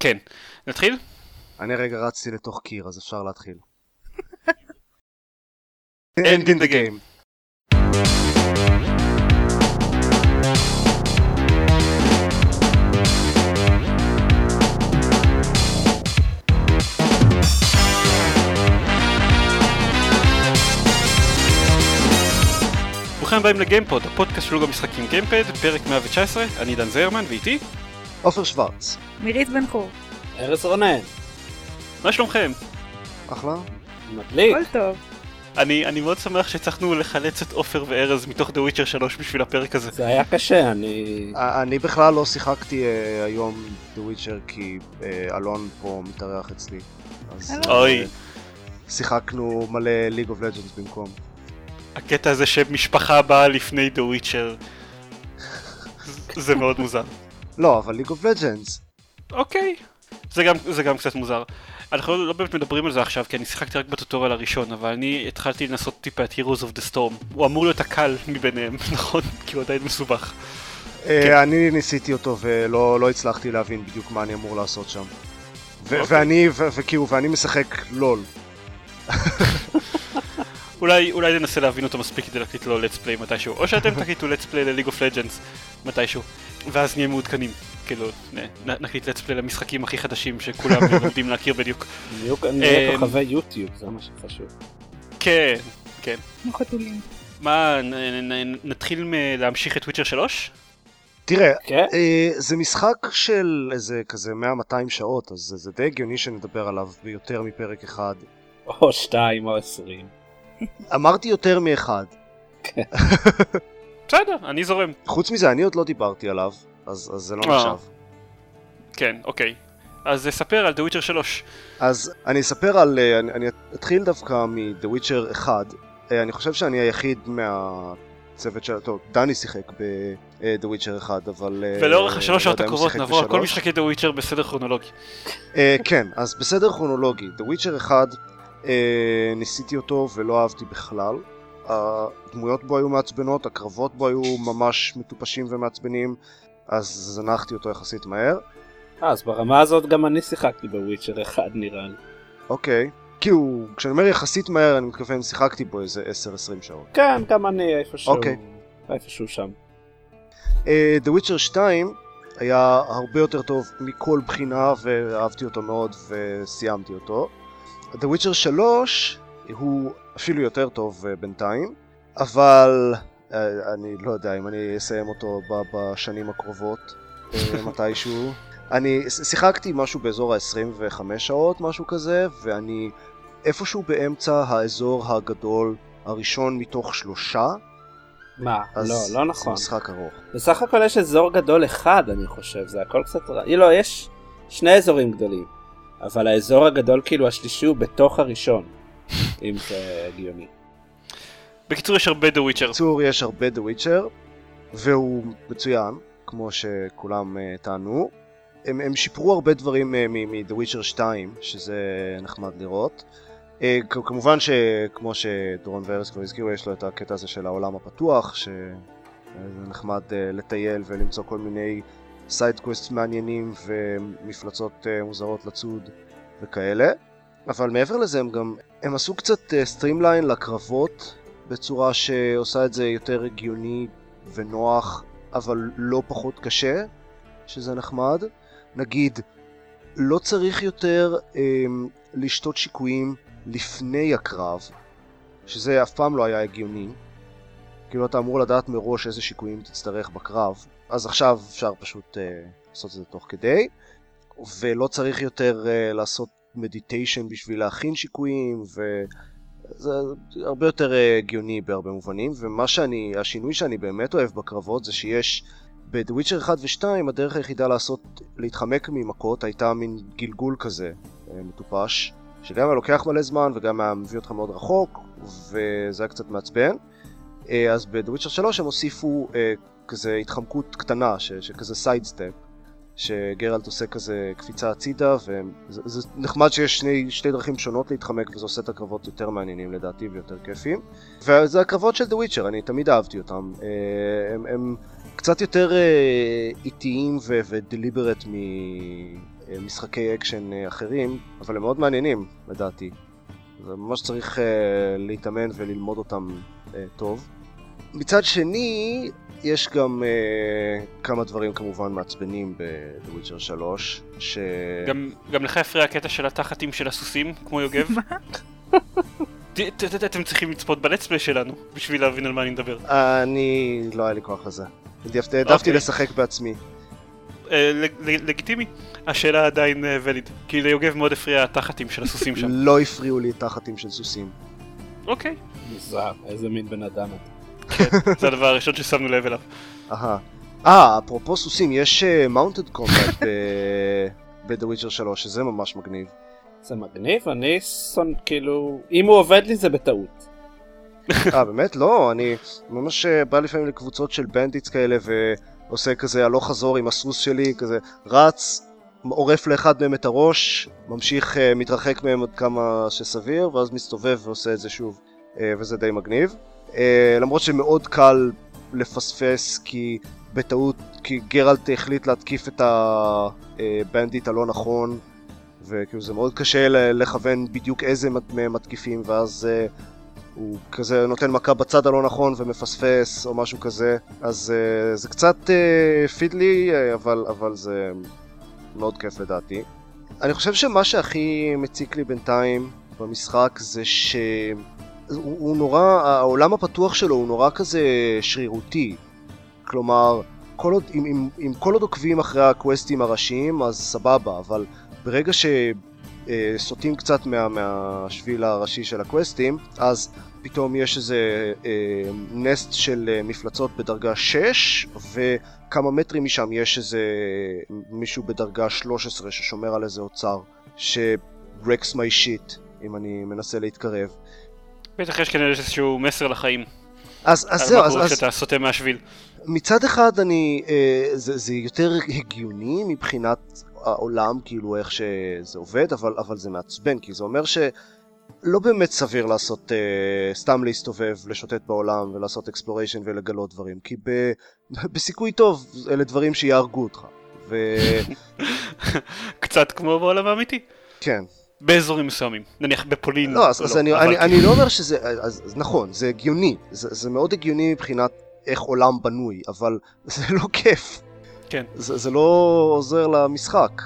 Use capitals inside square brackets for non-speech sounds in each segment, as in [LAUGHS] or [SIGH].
כן. נתחיל? אני רגע רצתי לתוך קיר, אז אפשר להתחיל. [LAUGHS] End in the game. ברוכים הבאים לגיימפוד, הפודקאסט של לוג המשחקים גיימפד, פרק 119, אני דן זיירמן ואיתי, עופר שוורץ. מירית בן חור. ארז רונן, מה שלומכם? אחלה. מדליק. הכל טוב. אני, אני מאוד שמח שהצלחנו לחלץ את עופר וארז מתוך The Witcher 3 בשביל הפרק הזה. זה היה קשה, אני... אני בכלל לא שיחקתי אה, היום The Witcher כי אה, אלון פה מתארח אצלי. אז אלון. אה, אוי. שיחקנו מלא League of Legends במקום. הקטע הזה שמשפחה באה לפני The Witcher, זה מאוד מוזר. לא, אבל League of Legends. אוקיי, זה גם, זה גם קצת מוזר. אנחנו לא, באמת מדברים על זה עכשיו, כי אני שיחקתי רק בטוטוריאל הראשון, אבל אני התחלתי לנסות טיפה את Heroes of the Storm. הוא אמור להיות הקל מביניהם, [LAUGHS] נכון? כי הוא עדיין מסובך. אה, כן. אני ניסיתי אותו ולא לא הצלחתי להבין בדיוק מה אני אמור לעשות שם. אוקיי. ואני, וכאילו, ואני משחק לול. [LAUGHS] אולי, אולי ננסה להבין אותו מספיק כדי להקליט לו let's play מתישהו, או שאתם [LAUGHS] תקליטו let's play ל-League of Legends מתישהו, ואז נהיה מעודכנים. כאילו, נקליט let's play למשחקים הכי חדשים שכולם [LAUGHS] לומדים להכיר בדיוק. נהיו נהיו אמ, כוכבי יוטיוב, זה מה שחשוב. כן, כן. כמו חתולים. מה, נ- נ- נ- נתחיל מלהמשיך את וויצ'ר 3? תראה, כן? אה, זה משחק של איזה כזה 100-200 שעות, אז זה, זה די הגיוני שנדבר עליו ביותר מפרק אחד. או שתיים או עשרים. אמרתי יותר מאחד. בסדר, אני זורם. חוץ מזה, אני עוד לא דיברתי עליו, אז, אז זה לא אה. נחשב. כן, אוקיי. אז ספר על The Witcher 3. אז אני אספר על... אה, אני, אני אתחיל דווקא מ-The Witcher 1. אה, אני חושב שאני היחיד מהצוות של... טוב, דני שיחק ב-The Witcher 1, אבל... ולאורך השלוש לא שעות אם הוא הקרובות נעבור על כל. משחקי The Witcher בסדר כרונולוגי. כן, אז בסדר כרונולוגי, The Witcher 1, אה, ניסיתי אותו ולא אהבתי בכלל. הדמויות בו היו מעצבנות, הקרבות בו היו ממש מטופשים ומעצבנים, אז זנחתי אותו יחסית מהר. אה, אז ברמה הזאת גם אני שיחקתי בוויצ'ר אחד נראה לי. אוקיי. כאילו, כשאני אומר יחסית מהר, אני מתכוון, שיחקתי בו איזה 10-20 שעות. כן, גם אני איפשהו. אוקיי. איפשהו שם. אה, The Witcher 2 היה הרבה יותר טוב מכל בחינה ואהבתי אותו מאוד וסיימתי אותו. The Witcher 3 הוא אפילו יותר טוב אה, בינתיים, אבל אה, אני לא יודע אם אני אסיים אותו בשנים הקרובות אה, [LAUGHS] מתישהו. אני שיחקתי משהו באזור ה-25 שעות, משהו כזה, ואני איפשהו באמצע האזור הגדול הראשון מתוך שלושה, מה? אז לא, לא נכון. זה משחק ארוך. בסך הכל יש אזור גדול אחד, אני חושב, זה הכל קצת רע. לא, יש שני אזורים גדולים. אבל האזור הגדול, כאילו, השלישי הוא בתוך הראשון. [LAUGHS] אם זה הגיוני. בקיצור, יש הרבה The Witcher. בקיצור, יש הרבה The Witcher, והוא מצוין, כמו שכולם uh, טענו. הם, הם שיפרו הרבה דברים uh, מ-The Witcher 2, שזה נחמד לראות. Uh, כ- כמובן שכמו שדורון וארז כבר הזכירו, יש לו את הקטע הזה של העולם הפתוח, שזה נחמד uh, לטייל ולמצוא כל מיני side quests מעניינים ומפלצות uh, מוזרות לצוד וכאלה. אבל מעבר לזה הם גם, הם עשו קצת streamline לקרבות, בצורה שעושה את זה יותר הגיוני ונוח, אבל לא פחות קשה, שזה נחמד. נגיד, לא צריך יותר אמ, לשתות שיקויים לפני הקרב, שזה אף פעם לא היה הגיוני. כאילו אתה אמור לדעת מראש איזה שיקויים תצטרך בקרב, אז עכשיו אפשר פשוט אה, לעשות את זה תוך כדי, ולא צריך יותר אה, לעשות מדיטיישן בשביל להכין שיקויים, ו... זה הרבה יותר אה, הגיוני בהרבה מובנים, ומה שאני, השינוי שאני באמת אוהב בקרבות זה שיש Witcher 1 ו-2 הדרך היחידה לעשות, להתחמק ממכות הייתה מין גלגול כזה אה, מטופש, שגם היה לוקח מלא זמן וגם היה מביא אותך מאוד רחוק, וזה היה קצת מעצבן. אה, אז Witcher 3 הם הוסיפו אה, כזה התחמקות קטנה, ש- שכזה side step. שגרלט עושה כזה קפיצה הצידה, וזה זה נחמד שיש שני, שתי דרכים שונות להתחמק, וזה עושה את הקרבות יותר מעניינים לדעתי ויותר כיפים. וזה הקרבות של Witcher, אני תמיד אהבתי אותם. אה, הם, הם קצת יותר אה, איטיים ו deliberate אה, משחקי אקשן אה, אחרים, אבל הם מאוד מעניינים לדעתי. זה ממש צריך אה, להתאמן וללמוד אותם אה, טוב. מצד שני, יש גם אה, כמה דברים כמובן מעצבנים ב-The Witcher 3, ש... גם, גם לך הפריע הקטע של התחתים של הסוסים, כמו יוגב? [LAUGHS] ת- ת- ת- אתם צריכים לצפות בלטספלי שלנו, בשביל להבין על מה אני מדבר. אני... לא היה לי כוח לזה. העדפתי אוקיי. לשחק בעצמי. אה, לג- לג- לגיטימי, השאלה עדיין אה, וליד. כי ליוגב מאוד הפריע התחתים של הסוסים שם. [LAUGHS] לא הפריעו לי תחתים של סוסים. אוקיי, מוזר, איזה מין בן אדם אתה. זה הדבר הראשון ששמנו לב אליו. אהה. אה, אפרופו סוסים, יש מאונטד קומבט ב-The Witcher 3, שזה ממש מגניב. זה מגניב, אני שונא, כאילו, אם הוא עובד לי זה בטעות. אה, באמת? לא, אני ממש אה, בא לפעמים לקבוצות של bandits כאלה ועושה כזה הלוך חזור עם הסוס שלי, כזה רץ, עורף לאחד מהם את הראש, ממשיך, אה, מתרחק מהם עד כמה שסביר, ואז מסתובב ועושה את זה שוב, אה, וזה די מגניב. אה, למרות שמאוד קל לפספס כי בטעות, כי גרלט החליט להתקיף את הבנדיט הלא נכון, וכאילו זה מאוד קשה לכוון בדיוק איזה מהם מתקיפים, ואז... אה, הוא כזה נותן מכה בצד הלא נכון ומפספס או משהו כזה, אז uh, זה קצת uh, פידלי, uh, אבל, אבל זה מאוד כיף לדעתי. אני חושב שמה שהכי מציק לי בינתיים במשחק זה שהוא הוא נורא, העולם הפתוח שלו הוא נורא כזה שרירותי. כלומר, כל עוד, אם, אם, אם כל עוד עוקבים אחרי הקווסטים הראשיים אז סבבה, אבל ברגע ש... אה, קצת מה, מהשביל הראשי של הקווסטים, אז פתאום יש איזה אה, nest של אה, מפלצות בדרגה 6, וכמה מטרים משם יש איזה מישהו בדרגה 13 ששומר על איזה אוצר, ש wrecks my shit, אם אני מנסה להתקרב. בטח יש כנראה איזשהו מסר לחיים. אז, אז על זהו, מה אז, קורה אז כשאתה סוטה מהשביל. מצד אחד אני, אה, זה, זה יותר הגיוני מבחינת העולם, כאילו איך שזה עובד, אבל, אבל זה מעצבן, כי זה אומר שלא באמת סביר לעשות, אה, סתם להסתובב, לשוטט בעולם ולעשות exploration ולגלות דברים, כי ב, [LAUGHS] בסיכוי טוב אלה דברים שיהרגו אותך. וכן, [LAUGHS] קצת כמו בעולם האמיתי. באזורים מסוימים. נניח בפולין. לא, אז, או אז אני, אבל אני, כאילו- אני לא אומר שזה, אז, אז נכון, זה הגיוני, זה, זה מאוד הגיוני מבחינת איך עולם בנוי, אבל [LAUGHS] זה לא כיף. כן. זה, זה לא עוזר למשחק.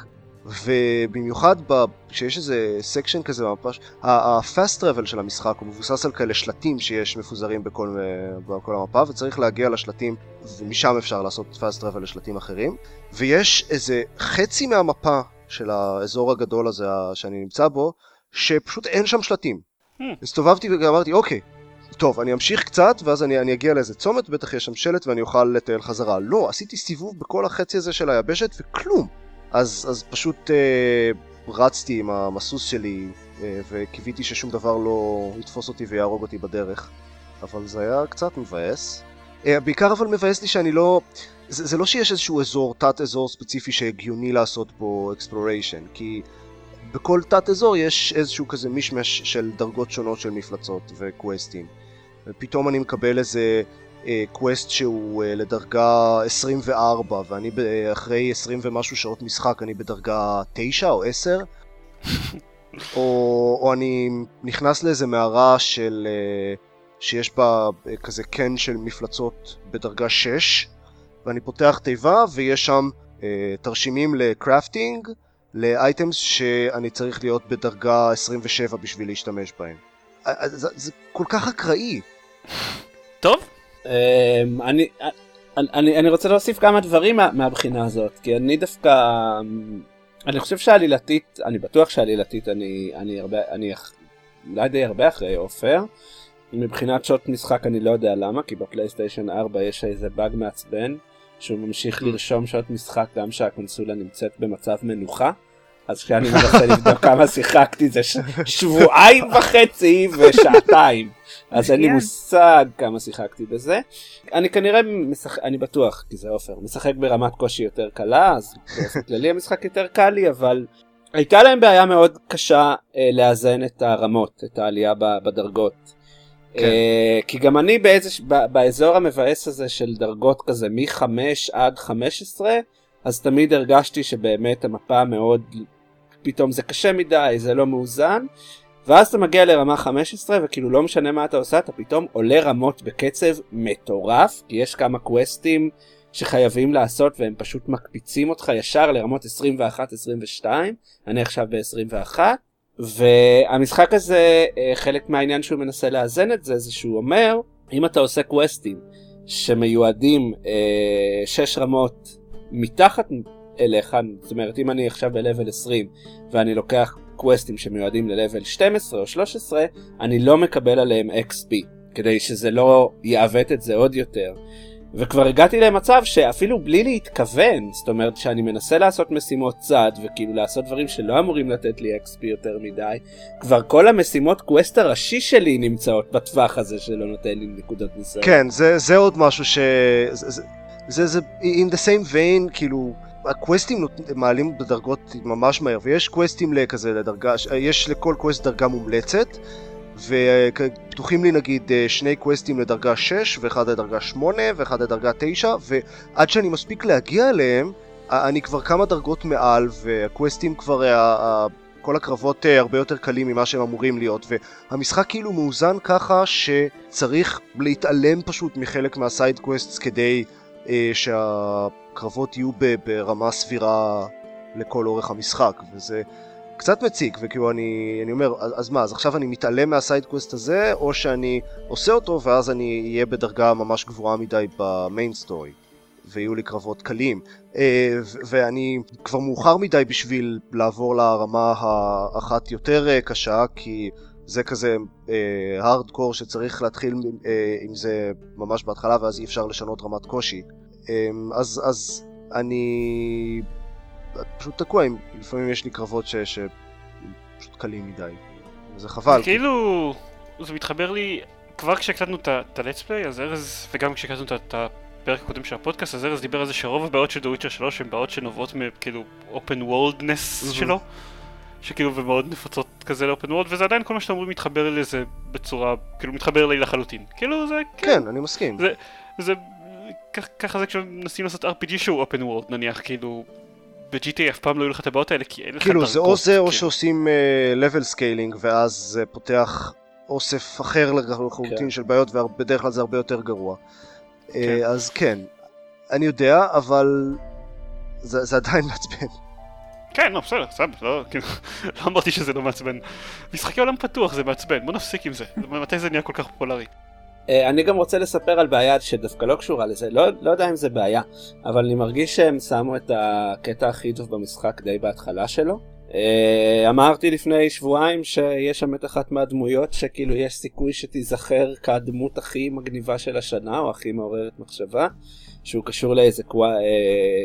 ובמיוחד ב- כשיש איזה section כזה במפה, ש- ה- ה-fast travel של המשחק הוא מבוסס על כאלה שלטים שיש מפוזרים בכל, אה, בכל המפה וצריך להגיע לשלטים ומשם אפשר לעשות fast travel לשלטים אחרים ויש איזה חצי מהמפה של האזור הגדול הזה שאני נמצא בו שפשוט אין שם שלטים. Hmm. הסתובבתי ואמרתי אוקיי טוב, אני אמשיך קצת, ואז אני, אני אגיע לאיזה צומת, בטח יש שם שלט ואני אוכל לטייל חזרה. לא, עשיתי סיבוב בכל החצי הזה של היבשת וכלום. אז, אז פשוט אה, רצתי עם המסוס שלי אה, וקיוויתי ששום דבר לא יתפוס אותי ויהרוג אותי בדרך. אבל זה היה קצת מבאס. אה, בעיקר אבל מבאס לי שאני לא... זה, זה לא שיש איזשהו אזור, תת אזור ספציפי שהגיוני לעשות בו exploration, כי בכל תת אזור יש איזשהו כזה מישמש של דרגות שונות של מפלצות וקווסטים. ופתאום אני מקבל איזה אה, קווסט שהוא אה, לדרגה 24 ואני ב- אחרי 20 ומשהו שעות משחק אני בדרגה 9 או 10 [LAUGHS] או, או אני נכנס לאיזה מערה של אה, שיש בה אה, כזה קן של מפלצות בדרגה 6 ואני פותח תיבה ויש שם אה, תרשימים לקרפטינג לאייטמס שאני צריך להיות בדרגה 27 בשביל להשתמש בהם. אה, אה, זה, זה כל כך אקראי. טוב, אמ, אני, אני, אני, אני רוצה להוסיף כמה דברים מה, מהבחינה הזאת, כי אני דווקא, אמ, אני חושב שעלילתית, אני בטוח שעלילתית אני, אני הרבה, אני אח- אולי די הרבה אחרי עופר. מבחינת שעות משחק אני לא יודע למה, כי בפלייסטיישן 4 יש איזה באג מעצבן, שהוא ממשיך לרשום שעות משחק גם שהקונסולה נמצאת במצב מנוחה. אז כשאני מנסה לבדוק [LAUGHS] כמה שיחקתי זה ש- שבועיים וחצי ושעתיים. [LAUGHS] אז אין לי מצוין. מושג כמה שיחקתי בזה. אני כנראה משחק, אני בטוח, כי זה עופר, משחק ברמת קושי יותר קלה, אז באופן כללי המשחק יותר קל לי, אבל הייתה להם בעיה מאוד קשה אה, לאזן את הרמות, את העלייה בדרגות. כן. אה, כי גם אני באיזה, באזור המבאס הזה של דרגות כזה מ-5 עד 15, אז תמיד הרגשתי שבאמת המפה מאוד, פתאום זה קשה מדי, זה לא מאוזן, ואז אתה מגיע לרמה 15 וכאילו לא משנה מה אתה עושה, אתה פתאום עולה רמות בקצב מטורף, כי יש כמה קווסטים שחייבים לעשות והם פשוט מקפיצים אותך ישר לרמות 21-22, אני עכשיו ב-21, והמשחק הזה, אה, חלק מהעניין שהוא מנסה לאזן את זה, זה שהוא אומר, אם אתה עושה קווסטים שמיועדים אה, 6 רמות מתחת אליך, זאת אומרת אם אני עכשיו ב-level 20 ואני לוקח קווסטים שמיועדים ל-level 12 או 13, אני לא מקבל עליהם XP, כדי שזה לא יעוות את זה עוד יותר. וכבר הגעתי למצב שאפילו בלי להתכוון, זאת אומרת שאני מנסה לעשות משימות צד וכאילו לעשות דברים שלא אמורים לתת לי XP יותר מדי, כבר כל המשימות קווסט הראשי שלי נמצאות בטווח הזה שלא נותן לי נקודות ניסיון. כן, זה, זה עוד משהו ש... זה, זה, זה in the same vein, כאילו, הקווסטים נות... מעלים בדרגות ממש מהר, ויש קווסטים לכזה לדרגה, יש לכל קווסט דרגה מומלצת. ופתוחים לי נגיד אה, שני קווסטים לדרגה 6 ואחד לדרגה 8 ואחד לדרגה 9 ועד שאני מספיק להגיע אליהם אני כבר כמה דרגות מעל והקווסטים כבר, אה, כל הקרבות אה, הרבה יותר קלים ממה שהם אמורים להיות והמשחק כאילו מאוזן ככה שצריך להתעלם פשוט מחלק מה side quests כדי שהקרבות יהיו ברמה סבירה לכל אורך המשחק וזה קצת מציק, וכאילו אני, אני אומר, אז מה, אז עכשיו אני מתעלם מה side quest הזה, או שאני עושה אותו ואז אני אהיה בדרגה ממש גבוהה מדי ב main story, ויהיו לי קרבות קלים. אה, ואני כבר מאוחר מדי בשביל לעבור לרמה האחת יותר אה, קשה, כי זה כזה הארדקור אה, שצריך להתחיל עם זה ממש בהתחלה, ואז אי אפשר לשנות רמת קושי. אז, אז אני פשוט תקוע, עם, לפעמים יש לי קרבות ש... ש... פשוט קלים מדי. זה חבל. כאילו, זה מתחבר לי, כבר כשהקלטנו את ה-let's play, אז ארז, וגם כשהקלטנו את הפרק הקודם של הפודקאסט, אז ארז דיבר על זה שרוב הבעיות של דוויצ'ר 3 הן בעיות שנובעות מכאילו open worldness שלו. שכאילו ומאוד נפוצות כזה לאופן וורד וזה עדיין כל מה שאתם אומרים מתחבר לזה בצורה כאילו מתחבר לי לחלוטין כאילו זה כן, כן אני מסכים זה, זה ככה זה כשמנסים לעשות RPG שהוא אופן וורד נניח כאילו ב-GTA אף פעם לא יהיו לך את הבעיות האלה כי אין לך כאילו זה או זה או שעושים level scaling ואז זה פותח אוסף אחר לחלוטין כן. של בעיות ובדרך כלל זה הרבה יותר גרוע. כן. אז כן, אני יודע, אבל זה, זה עדיין [LAUGHS] מעצבן. כן, לא, בסדר, בסדר, לא, כאילו, [LAUGHS] לא אמרתי שזה לא מעצבן. משחקי עולם פתוח זה מעצבן, בוא נפסיק עם זה. מתי זה נהיה כל כך פופולרי? אה, אני גם רוצה לספר על בעיה שדווקא לא קשורה לזה, לא, לא יודע אם זה בעיה, אבל אני מרגיש שהם שמו את הקטע הכי טוב במשחק די בהתחלה שלו. אה, אמרתי לפני שבועיים שיש שם את אחת מהדמויות שכאילו יש סיכוי שתיזכר כדמות הכי מגניבה של השנה או הכי מעוררת מחשבה, שהוא קשור לאיזה. אה,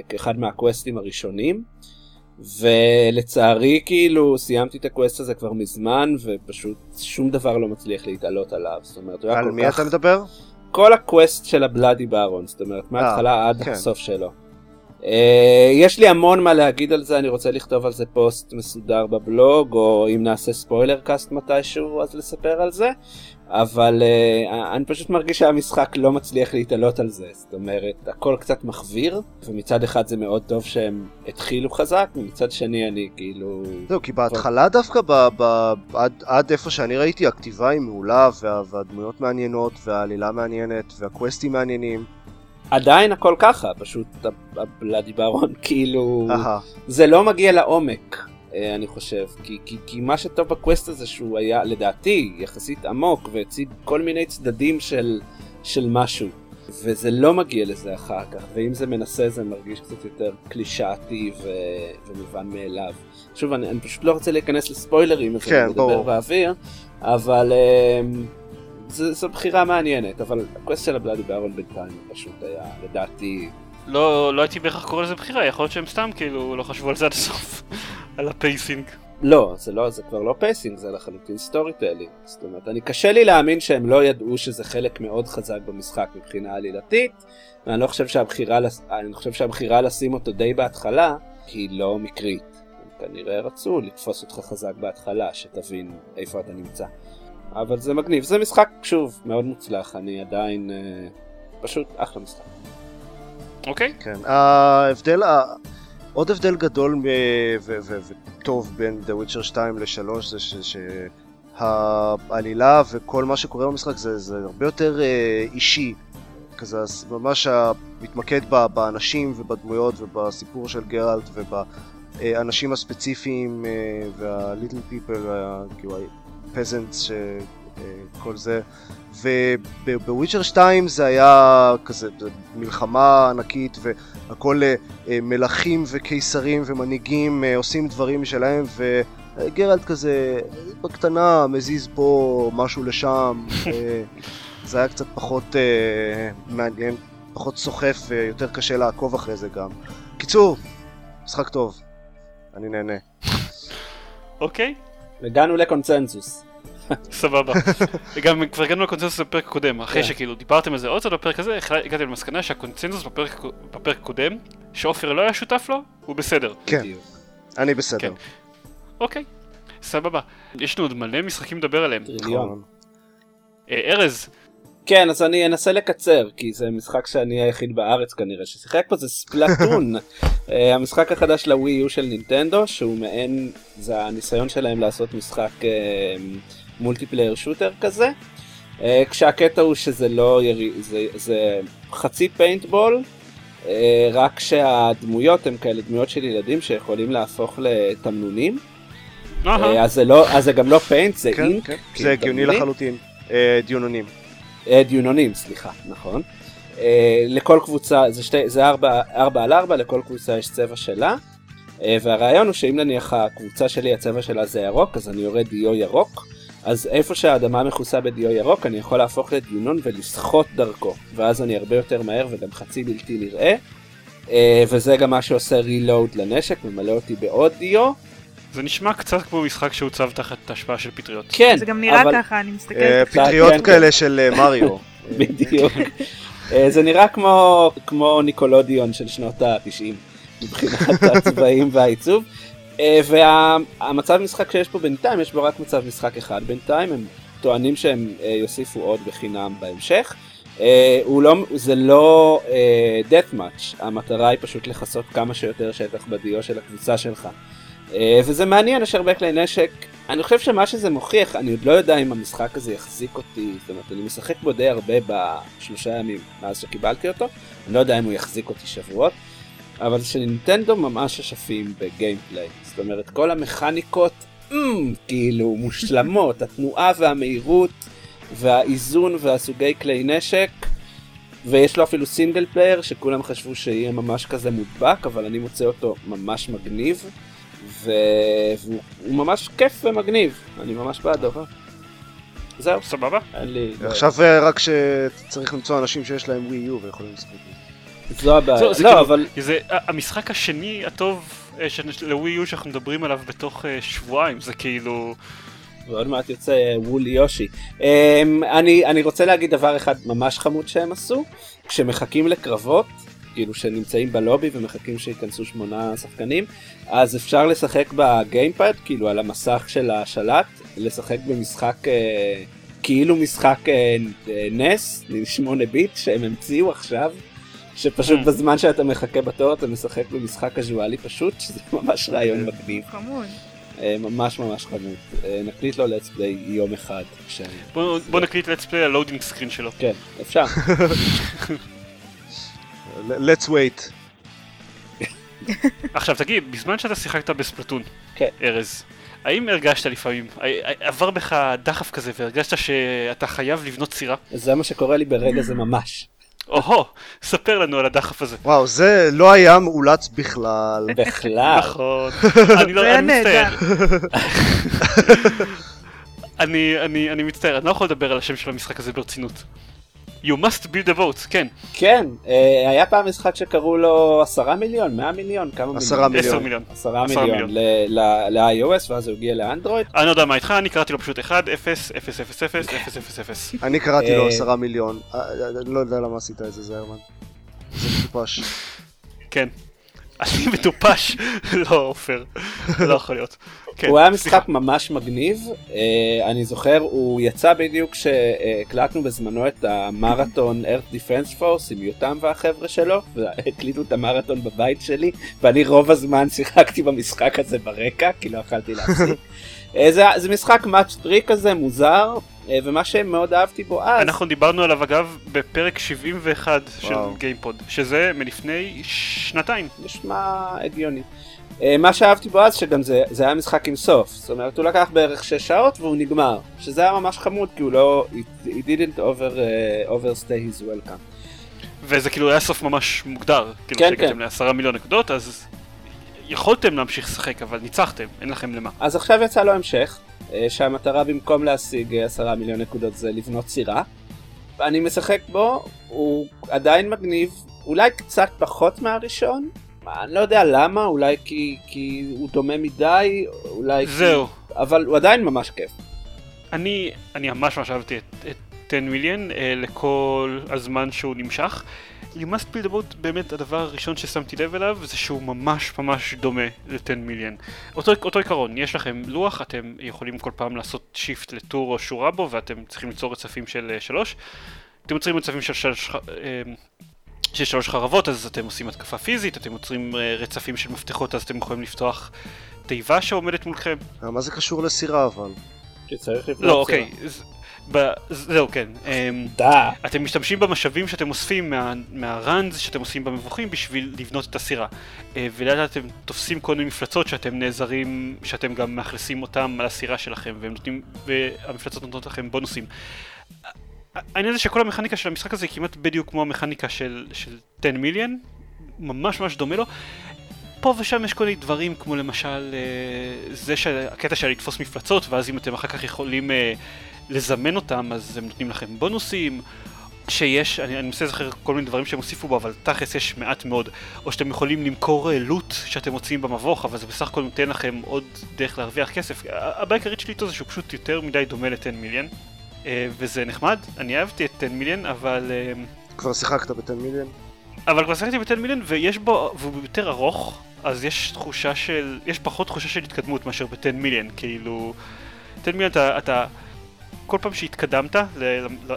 כאחד מהקווסטים הראשונים. ולצערי כאילו סיימתי את הקווסט הזה כבר מזמן ופשוט שום דבר לא מצליח להתעלות עליו זאת אומרת על מי כך... אתה מדבר? כל הקווסט של ה Bloody Baron זאת אומרת מההתחלה אה, עד כן. הסוף שלו. אה, יש לי המון מה להגיד על זה אני רוצה לכתוב על זה פוסט מסודר בבלוג או אם נעשה spoiler cast מתישהו אז לספר על זה אבל uh, אני פשוט מרגיש שהמשחק לא מצליח להתעלות על זה, זאת אומרת, הכל קצת מחוויר, ומצד אחד זה מאוד טוב שהם התחילו חזק, ומצד שני אני כאילו... זהו, כי בהתחלה דווקא, ב, ב, עד, עד איפה שאני ראיתי, הכתיבה היא מעולה, וה, והדמויות מעניינות, והעלילה מעניינת, והקווסטים מעניינים. עדיין הכל ככה, פשוט הבלאדי ברון, כאילו, זה לא מגיע לעומק. אה, אני חושב, כי, כי, כי מה שטוב בקווסט הזה שהוא היה לדעתי יחסית עמוק והציג כל מיני צדדים של, של משהו. וזה לא מגיע לזה אחר כך ואם זה מנסה זה מרגיש קצת יותר קלישאתי ו... ומובן מאליו. שוב אני, אני פשוט לא רוצה להיכנס לספוילרים אז כן, אני מדבר באוויר אבל um, זו בחירה מעניינת אבל הקווסט של הבלאדי בארון בינתיים פשוט היה לדעתי לא, לא הייתי בהכרח קורא לזה בחירה, יכול להיות שהם סתם כאילו לא חשבו על זה עד הסוף, על ה pacing. לא, זה לא, זה כבר לא pacing, זה לחלוטין storytelling. זאת אומרת, אני קשה לי להאמין שהם לא ידעו שזה חלק מאוד חזק במשחק מבחינה עלילתית, ואני לא חושב שהבחירה, אני חושב שהבחירה לשים אותו די בהתחלה, היא לא מקרית. הם כנראה רצו לתפוס אותך חזק בהתחלה, שתבין איפה אתה נמצא. אבל זה מגניב, זה משחק, שוב, מאוד מוצלח, אני עדיין, אה, פשוט אחלה משחק. אוקיי? כן. ההבדל, ה- עוד הבדל גדול וטוב בין The Witcher 2 ל-3 זה שהעלילה וכל מה שקורה במשחק זה, זה הרבה יותר אה, אישי. כזה ממש מתמקד באנשים ובדמויות ובסיפור של גרלט ובאנשים הספציפיים אה, וה-little people, כאילו ה-peasants, כל זה. ובוויצ'ר 2 זה היה כזה מלחמה ענקית והכל אה, אה, מלכים וקיסרים ומנהיגים אה, עושים דברים משלהם וגרלט כזה בקטנה מזיז פה משהו לשם אה, זה היה קצת פחות אה, מעניין, פחות סוחף ויותר קשה לעקוב אחרי זה גם. קיצור, משחק טוב, אני נהנה. אוקיי? הגענו לקונצנזוס. [LAUGHS] סבבה. גם כבר הגענו לקונצנזוס בפרק הקודם, אחרי כן. שכאילו דיברתם על זה עוד קצת בפרק הזה, הגעתי למסקנה שהקונצנזוס בפרק הקודם, שעופר לא היה שותף לו, הוא בסדר. כן. אני בסדר. כן. אוקיי, סבבה. יש לנו עוד מלא משחקים לדבר עליהם. טריליון. נכון. אה, ארז, כן, אז אני אנסה לקצר, כי זה משחק שאני היחיד בארץ כנראה ששיחק פה, זה ספלטון. [LAUGHS] אה, המשחק החדש לווי יו של נינטנדו, שהוא מעין, זה הניסיון שלהם לעשות משחק אה, multiplayer shooter כזה. אה, כשהקטע הוא שזה לא ירי... זה, זה חצי פיינטבול, אה, רק שהדמויות הן כאלה דמויות של ילדים שיכולים להפוך לתמנונים. אה, אהה, אז זה, לא, אז זה גם לא paint, זה כן, ink. כן, כאילו, זה הגיוני. לחלוטין. אה, דיונונים. אה, דיונונים, סליחה, נכון. אה, לכל קבוצה, זה, שתי, זה ארבע, ארבע על ארבע, לכל קבוצה יש צבע שלה. אה, והרעיון הוא שאם נניח הקבוצה שלי הצבע שלה זה ירוק, אז אני יורד דיו ירוק. אז איפה שהאדמה מכוסה בדיו ירוק, אני יכול להפוך לדיונון ולסחוט דרכו. ואז אני הרבה יותר מהר וגם חצי בלתי נראה. אה, וזה גם מה שעושה רילואוד לנשק, ממלא אותי בעוד דיו. זה נשמע קצת כמו משחק שהוצב תחת השפעה של פטריות. כן, זה גם נראה אבל... ככה, אני מסתכלת. אה. פטריות כן, כאלה של אה, מריו. [LAUGHS] בדיוק. זה נראה כמו, כמו ניקולודיון של שנות ה-90 מבחינת [LAUGHS] הצבעים והעיצוב. אה, והמצב משחק שיש פה בינתיים, יש בו רק מצב משחק אחד בינתיים, הם טוענים שהם אה, יוסיפו עוד בחינם בהמשך. אה, הוא לא, זה לא אה, death match, המטרה היא פשוט לכסות כמה שיותר שטח בדיו של הקבוצה שלך. אה, וזה מעניין, יש הרבה כלי נשק. אני חושב שמה שזה מוכיח, אני עוד לא יודע אם המשחק הזה יחזיק אותי, זאת אומרת, אני משחק בו די הרבה בשלושה ימים מאז שקיבלתי אותו, אני לא יודע אם הוא יחזיק אותי שבועות, אבל שנינטנדו ממש אשפים ב gameplay, זאת אומרת, כל המכניקות, ממ, כאילו, מושלמות, התנועה והמהירות והאיזון והסוגי כלי נשק. ויש לו אפילו single player שכולם חשבו שיהיה ממש כזה מודבק, אבל אני מוצא אותו ממש מגניב, ו... והוא הוא ממש כיף ומגניב, אני ממש בעדו. זהו, סבבה? לי... עכשיו רק שצריך למצוא אנשים שיש להם ווי יו ויכולים לשחק. בזה. זו הבעיה. זהו, זה לא, כאילו- אבל זה המשחק השני הטוב אה, לווי יו שאנחנו מדברים עליו בתוך אה, שבועיים, זה כאילו... ועוד מעט יוצא וולי יושי. Um, אני, אני רוצה להגיד דבר אחד ממש חמוד שהם עשו, כשמחכים לקרבות, כאילו שנמצאים בלובי ומחכים שייכנסו שמונה שחקנים, אז אפשר לשחק בגיימפד, כאילו על המסך של השלט, לשחק במשחק, אה, כאילו משחק אה, NES, 8 ביט, שהם המציאו עכשיו. שפשוט הממ. בזמן שאתה מחכה בתור אתה משחק במשחק קזואלי פשוט, שזה [LAUGHS] ממש רעיון מגניב. חמוד. אה, ממש ממש חמוד. אה, נקליט לו let's play יום אחד. בוא נקליט let's play ה loading screen שלו. כן, אפשר. [LAUGHS] let's wait. [LAUGHS] עכשיו תגיד, בזמן שאתה שיחקת בספלטון, כן. ארז, האם הרגשת לפעמים, עבר בך דחף כזה והרגשת שאתה חייב לבנות סירה? זה מה שקורה לי ברגע זה ממש. או-הו, ספר לנו על הדחף הזה. וואו, זה לא היה מאולץ בכלל. בכלל. נכון, [LAUGHS] אני לא, אני מצטער. [LAUGHS] אני, אני, אני מצטער, אני לא יכול לדבר על השם של המשחק הזה ברצינות. You must build a boat, כן, כן, אה, היה פעם משחק שקראו לו עשרה מיליון, מאה מיליון, כמה עשרה מיליון? מיליון. עשר מיליון. עשרה עשרה מיליון מיליון. ל-iOS ואז הוא הגיע לאנדרואיד. אני לא יודע מה איתך, אני קראתי לו פשוט 1, 0, 0, 0, 0, 0, 0, 0. אני קראתי לו אה, עשרה מיליון. אה, אה, אני לא יודע למה עשית את זה, זרמן. זה מטופש. כן. אני מטופש. לא, עופר. לא יכול להיות. כן, הוא היה. משחק ממש מגניב, אה, אני זוכר, הוא יצא בדיוק כשהקלטנו בזמנו את המרתון Earth Defense Force עם יותם והחבר'ה שלו, והקליטו את המרתון בבית שלי, ואני רוב הזמן שיחקתי במשחק הזה ברקע, כי לא יכלתי להפסיק. אה, זה, זה משחק מאץ' 3 כזה מוזר, אה, ומה שמאוד אהבתי בו אז, אנחנו דיברנו עליו אגב בפרק 71 של וואו. גיימפוד, שזה מלפני שנתיים. נשמע הגיוני. אה, מה שאהבתי בו אז שגם זה, זה היה משחק עם סוף, זאת אומרת הוא לקח בערך 6 שעות והוא נגמר, שזה היה ממש חמוד כי הוא לא, he, he didn't over, uh, overstay his welcome. וזה כאילו היה סוף ממש מוגדר. כאילו כן, שהגעתם כן. לעשרה מיליון נקודות, אז יכולתם להמשיך לשחק, אבל ניצחתם, אין לכם למה. אז עכשיו יצא לו המשך, אה, שהמטרה במקום להשיג אה, 10 מיליון נקודות זה לבנות סירה. אני משחק בו, הוא עדיין מגניב, אולי קצת פחות מהראשון, אני לא יודע למה, אולי כי, כי הוא דומה מדי, אולי כי... זהו. אבל הוא עדיין ממש כיף. אני, אני ממש ממש אהבתי את, את 10 מיליון אה, לכל הזמן שהוא נמשך. You must build a boat, באמת הדבר הראשון ששמתי לב אליו זה שהוא ממש ממש דומה ל-10 מיליון. אותו, אותו עיקרון, יש לכם לוח, אתם יכולים כל פעם לעשות שיפט לטור או שורה בו ואתם צריכים ליצור רצפים של אה, שלוש. אתם יוצרים רצפים של שלוש, אה, של שלוש חרבות אז אתם עושים התקפה פיזית, אתם יוצרים אה, רצפים של מפתחות אז אתם יכולים לפתוח תיבה שעומדת מולכם. אה, מה זה קשור לסירה אבל? שצריך לבנות לא, אוקיי, ב- זהו, כן. אמ, דה. אתם משתמשים במשאבים שאתם אוספים מה, מהראנז שאתם עושים במבוכים בשביל לבנות את הסירה. אה, ולאט לאט אתם תופסים כל מיני מפלצות שאתם נעזרים, שאתם גם מאכלסים אותם על הסירה שלכם, והם נותנים, והמפלצות נותנות לכם בונוסים. העניין זה שכל המכניקה של המשחק הזה היא כמעט בדיוק כמו המכניקה של, של 10 מיליון, ממש ממש דומה לו. פה ושם יש כל מיני דברים כמו למשל אה, זה שהקטע של לתפוס מפלצות ואז אם אתם אחר כך יכולים אה, לזמן אותם אז הם נותנים לכם בונוסים. שיש, אני, אני מנסה לזכר כל מיני דברים שהם הוסיפו בו אבל תכלס יש מעט מאוד. או שאתם יכולים למכור אה, לוט שאתם מוצאים במבוך אבל זה בסך הכל נותן לכם עוד דרך להרוויח כסף. הבעיה העיקרית שלי איתו זה שהוא פשוט יותר מדי דומה ל-10 מיליון אה, וזה נחמד, אני אהבתי את 10 מיליון אבל אה, כבר שיחקת ב-10 מיליון? אבל כבר שיחקתי ב-10 מיליון ויש בו, והוא יותר ארוך, אז יש תחושה של, יש פחות תחושה של התקדמות מאשר ב-10 מיליון, כאילו, 10 מיליון אתה, אתה, כל פעם שהתקדמת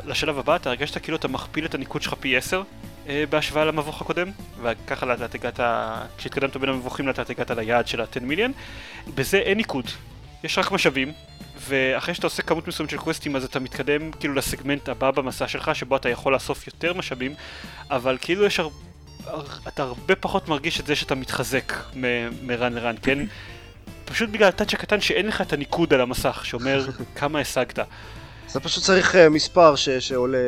לשלב הבא אתה הרגשת כאילו אתה מכפיל את הניקוד שלך פי 10 אה, בהשוואה למבוך הקודם, וככה לאט הגעת, כשהתקדמת בין המבוכים לאט הגעת ליעד של ה-10 מיליון, בזה אין ניקוד, יש רק משאבים. ואחרי שאתה עושה כמות מסוימת של קווסטים אז אתה מתקדם כאילו לסגמנט הבא במסע שלך שבו אתה יכול לאסוף יותר משאבים אבל כאילו יש הר... הר... אתה הרבה פחות מרגיש את זה שאתה מתחזק מרן לרן, כן? פשוט בגלל הטאצ' הקטן שאין לך את הניקוד על המסך שאומר כמה השגת. אתה פשוט צריך אה, מספר ש- שעולה...